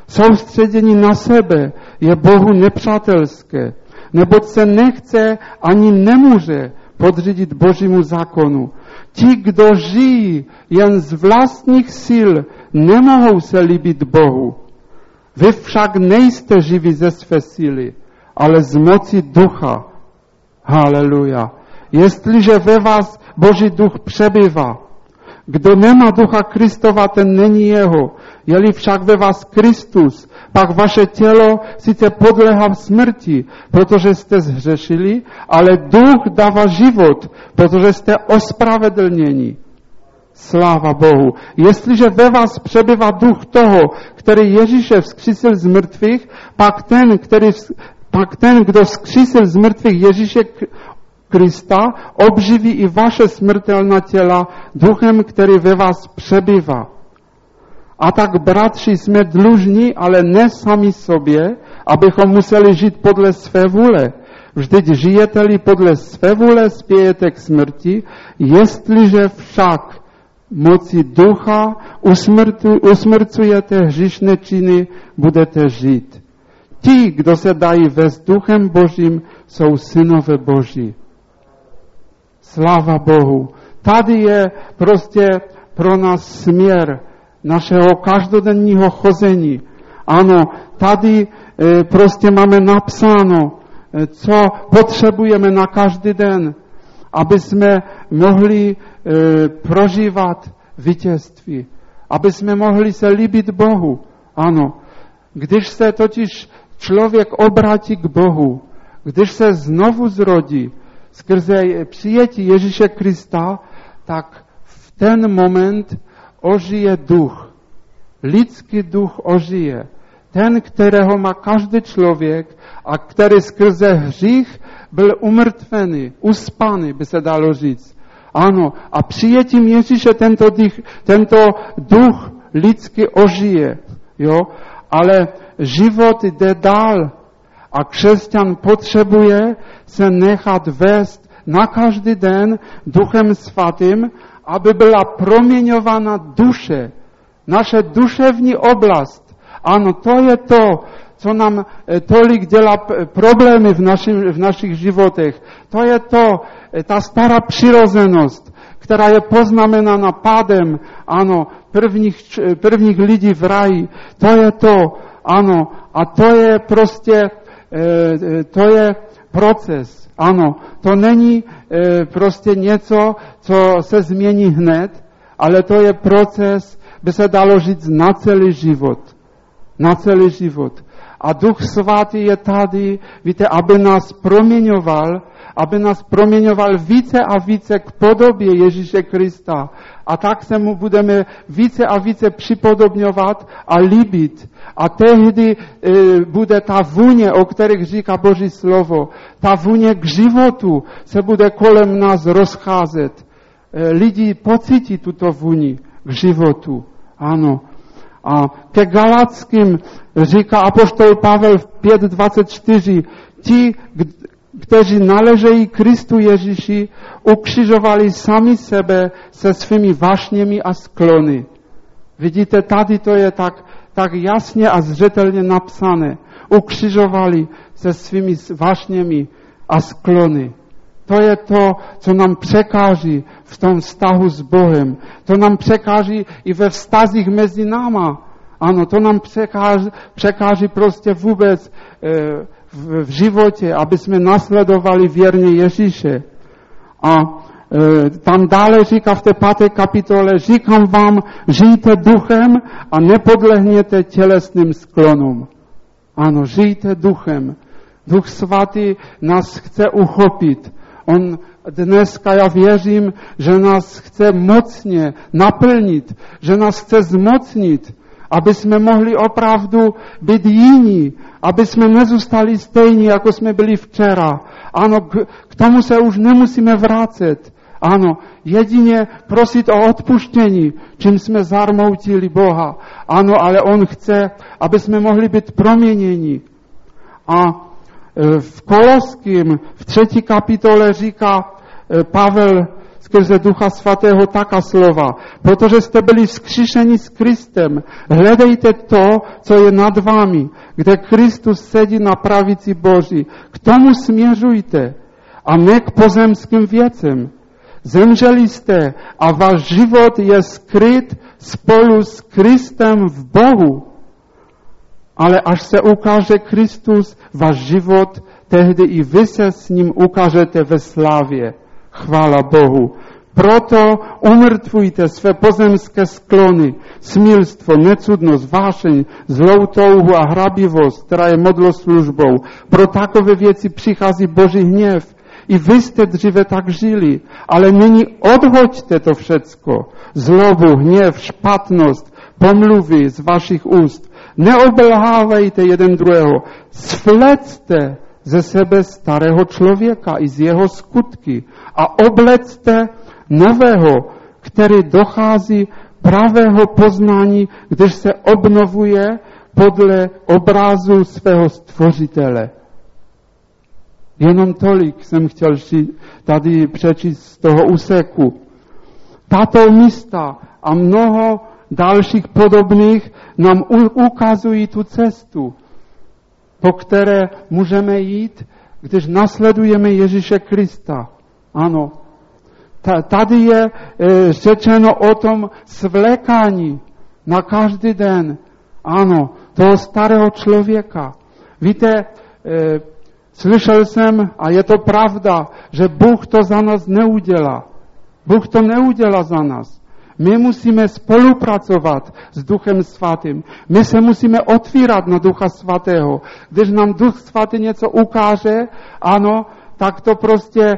Soustředění na sebe je Bohu nepřátelské, neboť se nechce ani nemůže podřídit Božímu zákonu. Ti, kdo žijí jen z vlastních sil, nemohou se líbit Bohu. Vy však nejste živí ze své síly, ale z moci ducha. Haleluja. Jestliže ve vás Boží duch přebývá, kdo nemá ducha Kristova, ten není jeho. Je-li však ve vás Kristus, pak vaše tělo sice podlehá smrti, protože jste zhřešili, ale duch dává život, protože jste ospravedlněni. Sláva Bohu. Jestliže ve vás přebývá duch toho, který Ježíše vzkřísil z mrtvých, pak ten, který, pak ten, kdo vzkřísil z mrtvých Ježíše Krista, obživí i vaše smrtelná těla duchem, který ve vás přebývá. A tak, bratři, jsme dlužní, ale ne sami sobě, abychom museli žít podle své vůle. Vždyť žijete-li podle své vůle, spějete k smrti, jestliže však moci ducha usmrcujete hřišné činy, budete žít. Ti, kdo se dají vést duchem Božím, jsou synové Boží. Sláva Bohu. Tady je prostě pro nás směr našeho každodenního chození. Ano, tady e, prostě máme napsáno, e, co potřebujeme na každý den, aby jsme mohli e, prožívat vítězství, aby jsme mohli se líbit Bohu. Ano, když se totiž člověk obrátí k Bohu, když se znovu zrodí, skrze přijetí Ježíše Krista, tak v ten moment ožije duch. Lidský duch ožije. Ten, kterého má každý člověk a který skrze hřích byl umrtvený, uspaný, by se dalo říct. Ano, a přijetím Ježíše tento, dých, tento duch lidský ožije. Jo? Ale život jde dál. A křesťan potřebuje se nechat vést na každý den Duchem Svatým, aby byla proměňována duše, naše duševní oblast. Ano, to je to, co nám e, tolik dělá problémy v, našim, v našich životech. To je to, e, ta stará přirozenost, která je poznamenána pádem, ano, prvních, prvních lidí v raji. To je to, ano, a to je prostě, e, to je proces, ano. To není prostě něco, co se změní hned, ale to je proces, by se dalo říct na celý život. Na celý život. A Duch Svatý je tady, víte, aby nás proměňoval, aby nás proměňoval více a více k podobě Ježíše Krista. A tak se mu budeme více a více připodobňovat a líbit. A tehdy e, bude ta vůně, o kterých říká Boží slovo, ta vůně k životu se bude kolem nás rozcházet. E, lidi pocítí tuto vůni k životu. Ano. A ke Galackým říká apoštol Pavel v 5.24, ti, kteří naležejí Kristu Ježíši, ukřižovali sami sebe se svými vášněmi a sklony. Vidíte, tady to je tak, tak jasně a zřetelně napsané. Ukřižovali se svými vášněmi a sklony. To je to, co nám překáží v tom vztahu s Bohem. To nám překáží i ve vztazích mezi náma. Ano, to nám překáží, překáží prostě vůbec e, v, v životě, aby jsme nasledovali věrně Ježíše. A e, tam dále říká v té páté kapitole, říkám vám, žijte duchem a nepodlehněte tělesným sklonům. Ano, žijte duchem. Duch svatý nás chce uchopit. On dneska já věřím, že nás chce mocně naplnit, že nás chce zmocnit, aby jsme mohli opravdu být jiní, aby jsme nezůstali stejní, jako jsme byli včera. Ano, k, tomu se už nemusíme vrátit. Ano, jedině prosit o odpuštění, čím jsme zarmoutili Boha. Ano, ale On chce, aby jsme mohli být proměněni. A v Koloským v třetí kapitole říká e, Pavel skrze Ducha Svatého taká slova. Protože jste byli vzkříšeni s Kristem, hledejte to, co je nad vámi, kde Kristus sedí na pravici Boží. K tomu směřujte a ne k pozemským věcem. Zemřeli jste a váš život je skryt spolu s Kristem v Bohu ale až se ukáže Kristus, váš život, tehdy i vy se s ním ukážete ve slávě. Chvála Bohu. Proto umrtvujte své pozemské sklony, smilstvo, necudnost, vášeň, zlou touhu a hrabivost, která je modloslužbou. Pro takové věci přichází Boží hněv. I vy jste dříve tak žili, ale nyní odhoďte to všecko. Zlobu, hněv, špatnost, pomluvy z vašich úst Neobelhávejte jeden druhého. Svlecte ze sebe starého člověka i z jeho skutky a oblecte nového, který dochází pravého poznání, když se obnovuje podle obrazu svého stvořitele. Jenom tolik jsem chtěl tady přečíst z toho úseku. Tato místa a mnoho dalších podobných nám ukazují tu cestu, po které můžeme jít, když nasledujeme Ježíše Krista. Ano, tady je e, řečeno o tom svlékání na každý den. Ano, toho starého člověka. Víte, e, slyšel jsem, a je to pravda, že Bůh to za nás neudělá. Bůh to neudělá za nás. My musíme spolupracovat s Duchem Svatým. My se musíme otvírat na Ducha Svatého. Když nám Duch Svatý něco ukáže, ano, tak to prostě e,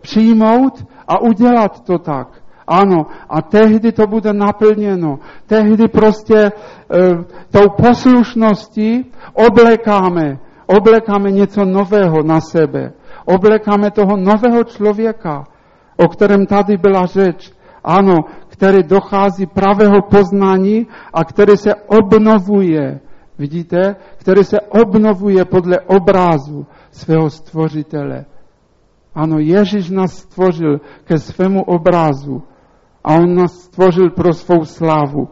přijmout a udělat to tak. Ano, a tehdy to bude naplněno. Tehdy prostě e, tou poslušností oblekáme, oblekáme něco nového na sebe. Oblekáme toho nového člověka, o kterém tady byla řeč. Ano, který dochází pravého poznání a který se obnovuje. Vidíte? Který se obnovuje podle obrázu svého stvořitele. Ano, Ježíš nás stvořil ke svému obrazu a on nás stvořil pro svou slávu.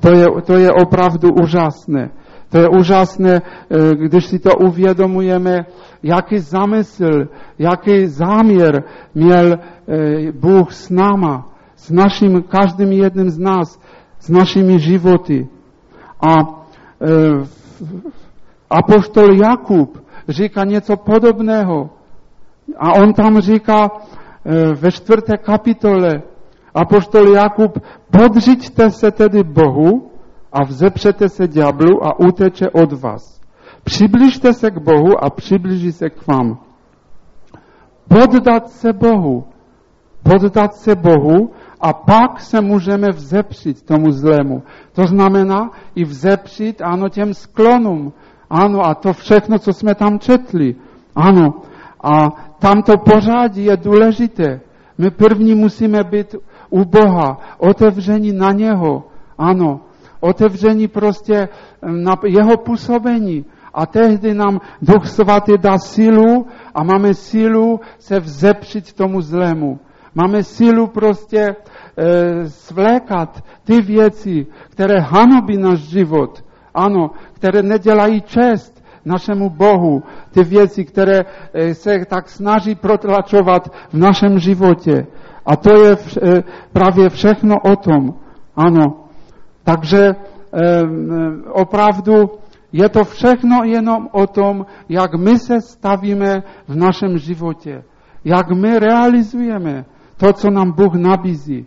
To je, to je opravdu úžasné. To je úžasné, eh, když si to uvědomujeme, jaký zamysl, jaký záměr měl eh, Bůh s náma, s naším, každým jedním z nás, s našimi životy. A e, apoštol Jakub říká něco podobného. A on tam říká e, ve čtvrté kapitole, apoštol Jakub, podřiďte se tedy Bohu a vzepřete se ďáblu a uteče od vás. Přibližte se k Bohu a přiblíží se k vám. Poddat se Bohu. Poddat se Bohu a pak se můžeme vzepřít tomu zlému. To znamená i vzepřít, ano, těm sklonům. Ano, a to všechno, co jsme tam četli. Ano, a tamto pořádí je důležité. My první musíme být u Boha, otevření na něho. Ano, otevření prostě na jeho působení. A tehdy nám Duch Svatý dá sílu a máme sílu se vzepřít tomu zlému. Máme sílu prostě e, svlékat ty věci, které hanobí náš život. Ano, které nedělají čest našemu Bohu. Ty věci, které e, se tak snaží protlačovat v našem životě. A to je vš, e, právě všechno o tom. Ano. Takže e, opravdu je to všechno jenom o tom, jak my se stavíme v našem životě. Jak my realizujeme to, co nám Bůh nabízí.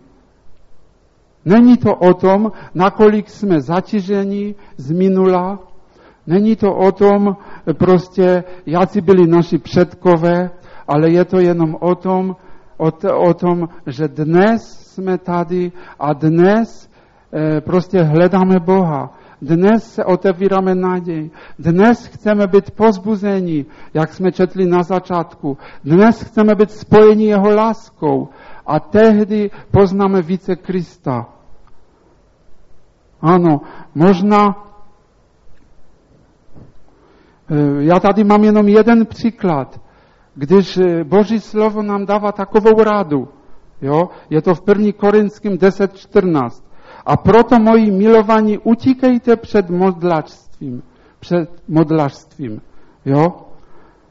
Není to o tom, nakolik jsme zatíženi z minula, není to o tom, prostě, jací byli naši předkové, ale je to jenom o tom, o, t- o tom, že dnes jsme tady a dnes e, prostě hledáme Boha. Dnes se otevíráme naději. Dnes chceme být pozbuzeni, jak jsme četli na začátku. Dnes chceme být spojeni jeho láskou a tehdy poznáme více Krista. Ano, možná e, já tady mám jenom jeden příklad, když e, Boží slovo nám dává takovou radu. Jo? Je to v 1. Korinským 10.14. A proto, moji milovaní, utíkejte před modlačstvím. Před modlačstvím. Jo?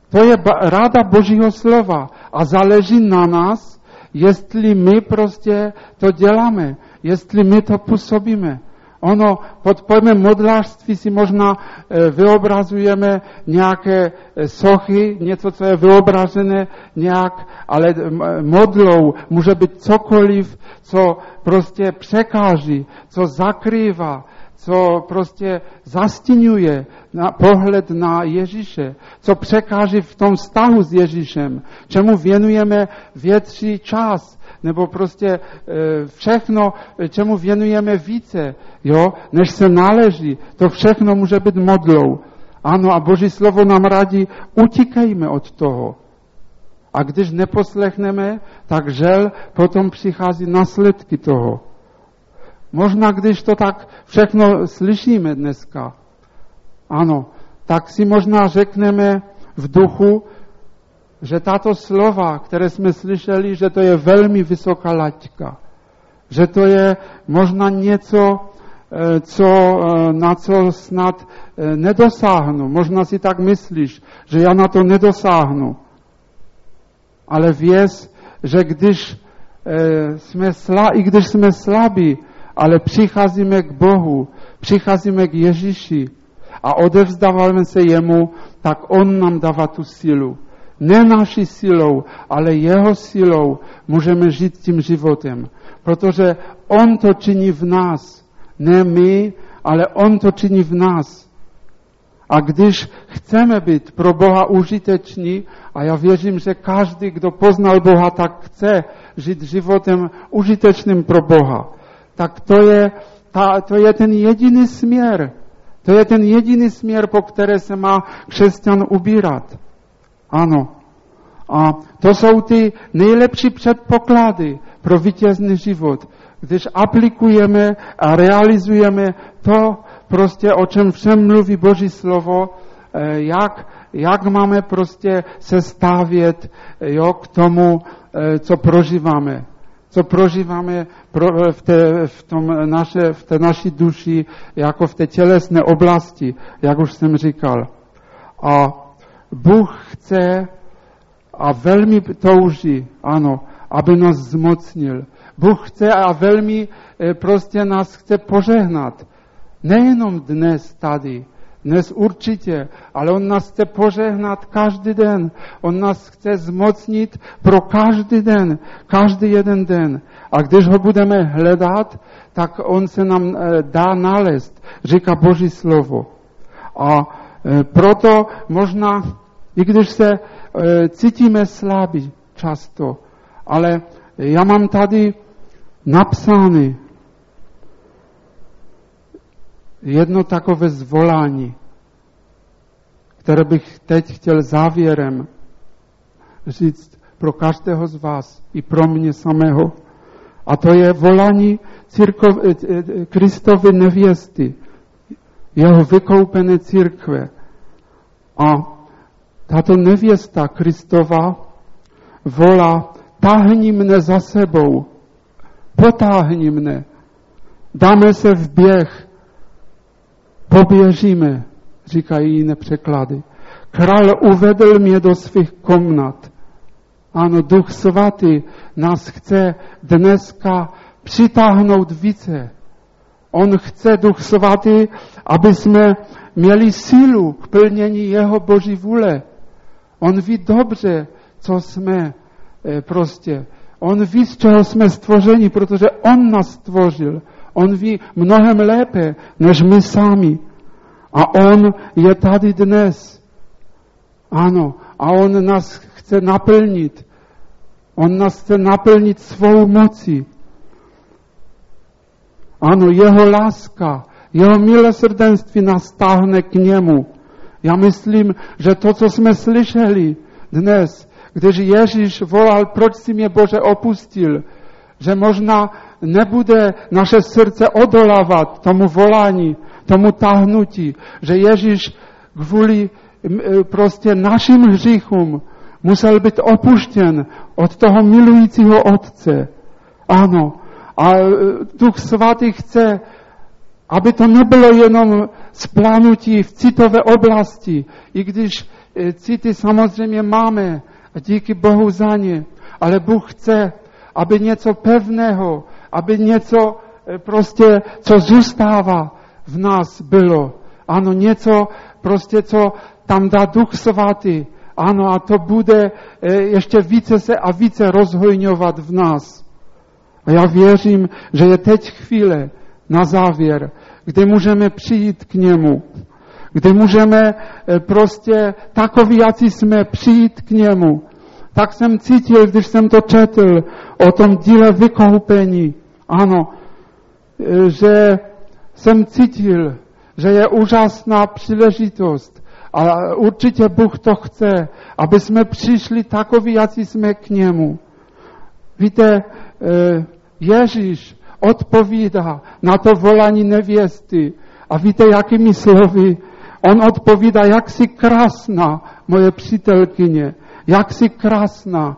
To je ráda Božího slova a záleží na nás, jestli my prostě to děláme, jestli my to působíme. Ono pod pojmem modlářství si možná e, vyobrazujeme nějaké e, sochy, něco, co je vyobrazené nějak, ale modlou může být cokoliv, co prostě překáží, co zakrývá, co prostě zastěňuje na pohled na Ježíše, co překáží v tom vztahu s Ježíšem, čemu věnujeme větší čas, nebo prostě e, všechno, čemu věnujeme více, jo, než se náleží, to všechno může být modlou. Ano, a Boží slovo nám radí, utíkejme od toho. A když neposlechneme, tak žel potom přichází následky toho. Možná, když to tak všechno slyšíme dneska, ano, tak si možná řekneme v duchu, že tato slova, které jsme slyšeli, že to je velmi vysoká laťka. Že to je možná něco, eh, co, eh, na co snad eh, nedosáhnu. Možná si tak myslíš, že já na to nedosáhnu. Ale věz, že když jsme slá, i když jsme slabí, ale přicházíme k Bohu, přicházíme k Ježíši a odevzdáváme se jemu, tak on nám dává tu sílu. Ne naší silou, ale jeho silou můžeme žít tím životem. Protože on to činí v nás. Ne my, ale on to činí v nás. A když chceme být pro Boha užiteční, a já věřím, že každý, kdo poznal Boha, tak chce žít životem užitečným pro Boha, tak to je, ta, to je ten jediný směr. To je ten jediný směr, po které se má křesťan ubírat. Ano. A to jsou ty nejlepší předpoklady pro vítězný život. Když aplikujeme a realizujeme to, prostě o čem všem mluví Boží slovo, e, jak, jak máme prostě se stavět jo, k tomu, e, co prožíváme. Co prožíváme pro, v, té, v, tom naše, v té naší duši, jako v té tělesné oblasti, jak už jsem říkal. A Bůh chce a velmi touží, ano, aby nás zmocnil. Bůh chce a velmi prostě nás chce požehnat. Nejenom dnes tady, dnes určitě, ale On nás chce požehnat každý den. On nás chce zmocnit pro každý den, každý jeden den. A když ho budeme hledat, tak On se nám eh, dá nalézt, říká Boží slovo. A eh, proto možná, i když se eh, cítíme slabí často, ale já mám tady napsány jedno takové zvolání, které bych teď chtěl závěrem říct pro každého z vás i pro mě samého. A to je volání církov, eh, eh, Kristovy nevěsty, jeho vykoupené církve. A tato nevěsta Kristova volá, táhni mne za sebou, potáhni mne, dáme se v běh, poběžíme, říkají jiné překlady. Král uvedl mě do svých komnat. Ano, Duch Svatý nás chce dneska přitáhnout více. On chce, Duch Svatý, aby jsme měli sílu k plnění jeho Boží vůle. On ví dobře, co jsme e, prostě. On ví, z čeho jsme stvořeni, protože on nás stvořil. On ví mnohem lépe, než my sami. A on je tady dnes. Ano, a on nás chce naplnit. On nás chce naplnit svou mocí. Ano, jeho láska, jeho milosrdenství nás táhne k němu. Já myslím, že to, co jsme slyšeli dnes, když Ježíš volal, proč si mě Bože opustil, že možná nebude naše srdce odolávat tomu volání, tomu táhnutí, že Ježíš kvůli e, prostě našim hříchům musel být opuštěn od toho milujícího Otce. Ano. A e, Duch Svatý chce, aby to nebylo jenom splánutí v citové oblasti, i když e, city samozřejmě máme, a díky Bohu za ně, ale Bůh chce, aby něco pevného, aby něco prostě, co zůstává, v nás bylo. Ano, něco prostě, co tam dá Duch Svatý. Ano, a to bude e, ještě více se a více rozhojňovat v nás. A já věřím, že je teď chvíle na závěr, kdy můžeme přijít k němu, kdy můžeme e, prostě takový, jaký jsme, přijít k němu. Tak jsem cítil, když jsem to četl o tom díle vykoupení. Ano, že jsem cítil, že je úžasná příležitost a určitě Bůh to chce, aby jsme přišli takový, jaký jsme k němu. Víte, eh, Ježíš odpovídá na to volání nevěsty. A víte, jakými slovy? On odpovídá, jak jsi krásná, moje přítelkyně, jak jsi krásná.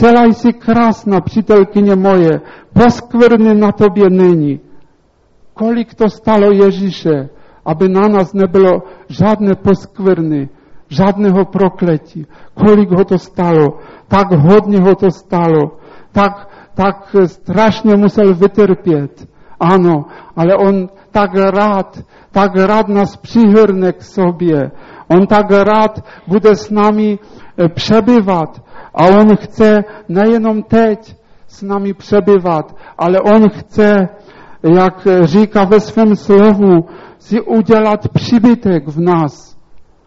Celá jsi krásná, přítelkyně moje, poskvrny na tobě není kolik to stalo Ježíše, aby na nás nebylo žádné poskvrny, žádného prokletí. Kolik ho to stalo, tak hodně ho to stalo, tak, tak strašně musel vytrpět. Ano, ale on tak rád, tak rád nás přihrne k sobě. On tak rád bude s námi e, přebyvat. A on chce nejenom teď s námi přebyvat, ale on chce jak říká ve svém slovu, si udělat přibytek v nás.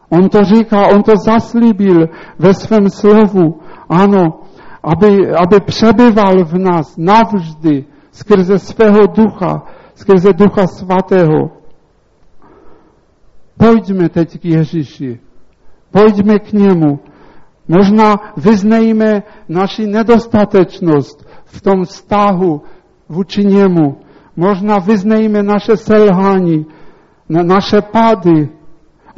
On to říká, on to zaslíbil ve svém slovu. Ano, aby, aby přebyval v nás navždy skrze svého ducha, skrze ducha svatého. Pojďme teď k Ježíši. Pojďme k němu. Možná vyznejme naši nedostatečnost v tom vztahu vůči němu. Možná vyznejme naše selhání, naše pády.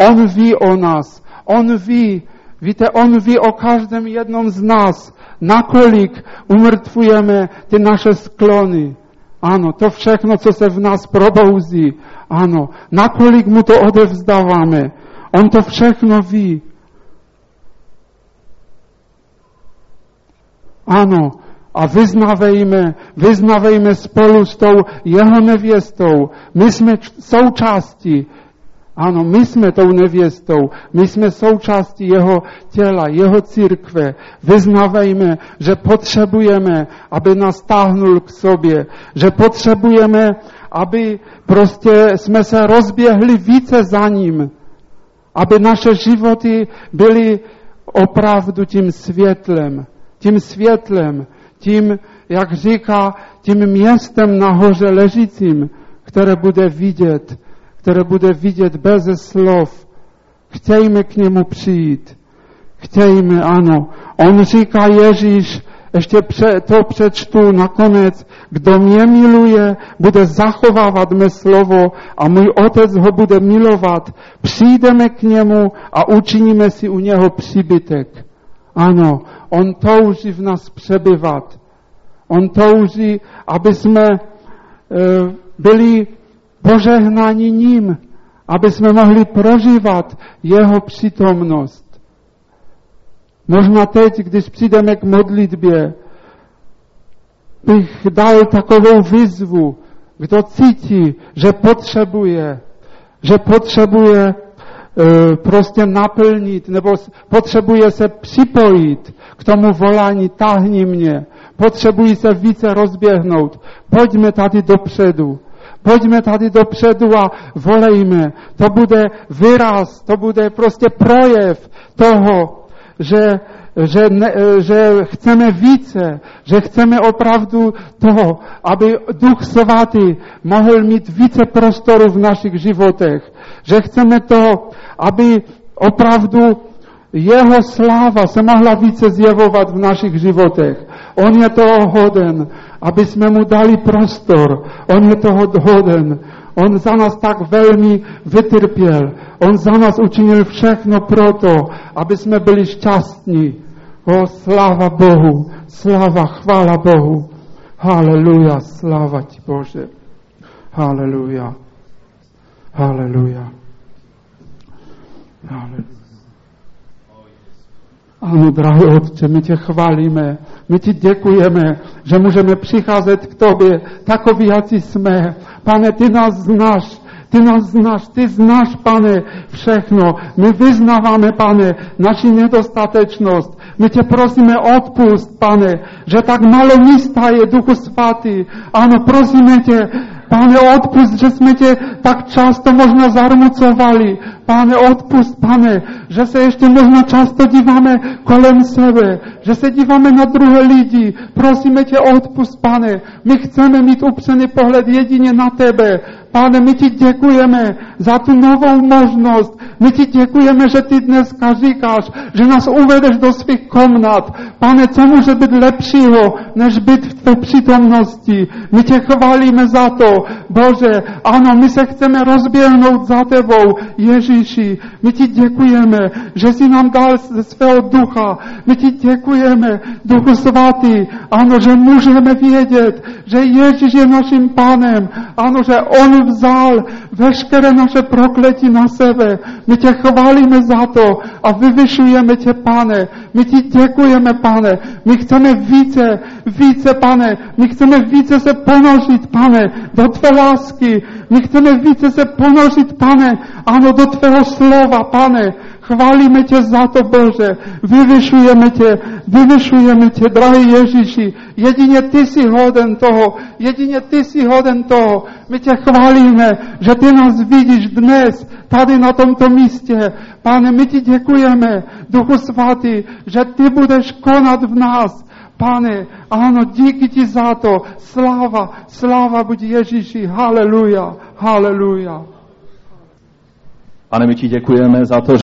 On ví o nás. On ví, víte, On ví o každém jednom z nás, nakolik umrtvujeme ty naše sklony. Ano, to všechno, co se v nás probouzí. Ano, nakolik mu to odevzdáváme. On to všechno ví. Ano, a vyznavejme, vyznavejme spolu s tou jeho nevěstou. My jsme součástí, ano, my jsme tou nevěstou, my jsme součástí jeho těla, jeho církve. Vyznavejme, že potřebujeme, aby nás táhnul k sobě, že potřebujeme, aby prostě jsme se rozběhli více za ním, aby naše životy byly opravdu tím světlem, tím světlem, tím, jak říká, tím městem nahoře ležícím, které bude vidět, které bude vidět bez slov. Chtějme k němu přijít. Chtějme, ano. On říká Ježíš, ještě to přečtu nakonec, kdo mě miluje, bude zachovávat mé slovo a můj otec ho bude milovat. Přijdeme k němu a učiníme si u něho příbytek. Ano, on touží v nás přebyvat. On touží, aby jsme e, byli požehnáni ním, aby jsme mohli prožívat jeho přítomnost. Možná teď, když přijdeme k modlitbě, bych dal takovou výzvu, kdo cítí, že potřebuje, že potřebuje prostě naplnit, nebo potřebuje se připojit k tomu volání, tahni mě, potřebují se více rozběhnout, pojďme tady dopředu. Pojďme tady dopředu a volejme. To bude výraz, to bude prostě projev toho, že, že, ne, že chceme více, že chceme opravdu toho, aby Duch Svatý mohl mít více prostoru v našich životech. Že chceme to, aby opravdu jeho sláva se mohla více zjevovat v našich životech. On je toho hoden, aby jsme mu dali prostor. On je toho hoden. On za nás tak velmi vytrpěl. On za nás učinil všechno proto, aby jsme byli šťastní. O, sláva Bohu, sláva, chvála Bohu. Haleluja, sláva ti Bože. Haleluja. Haleluja. Haleluja. Ano, drahý Otče, my tě chválíme, my ti děkujeme, že můžeme přicházet k tobě takový, jací jsme. Pane, ty nás znáš, ty nás znáš, ty znáš, pane, všechno. My vyznáváme, pane, naši nedostatečnost. My tě prosíme odpust, pane, že tak malo místa je Duchu Svatý. Ano, prosíme tě, Pane, odpust, že jsme tě tak často možná zarmucovali. Pane, odpust, pane, že se ještě možná často díváme kolem sebe, že se díváme na druhé lidi. Prosíme tě, odpust, pane. My chceme mít upřený pohled jedině na tebe. Pane, my ti děkujeme za tu novou možnost. My ti děkujeme, že ty dneska říkáš, že nás uvedeš do svých komnat. Pane, co může být lepšího, než být v tvé přítomnosti? My tě chválíme za to. Bože, ano, my se chceme rozběhnout za tebou. Ježíši, my ti děkujeme, že jsi nám dal ze svého ducha. My ti děkujeme, Duchu Svatý, ano, že můžeme vědět, že Ježíš je naším pánem. Ano, že On vzal veškeré naše prokletí na sebe. My tě chválíme za to a vyvyšujeme tě, pane. My ti děkujeme, pane. My chceme více, více, pane. My chceme více se ponořit, pane, do tvé lásky. My chceme více se ponořit, pane, ano, do tvého slova, pane. Chválíme tě za to, Bože. Vyvyšujeme tě, vyvyšujeme tě, drahý Ježíši. Jedině ty jsi hoden toho, jedině ty jsi hoden toho. My tě chválíme, že ty nás vidíš dnes, tady na tomto místě. Pane, my ti děkujeme, Duchu Svatý, že ty budeš konat v nás. Pane, ano, díky ti za to. Sláva, sláva buď Ježíši. Haleluja, haleluja. Pane, my ti děkujeme za to,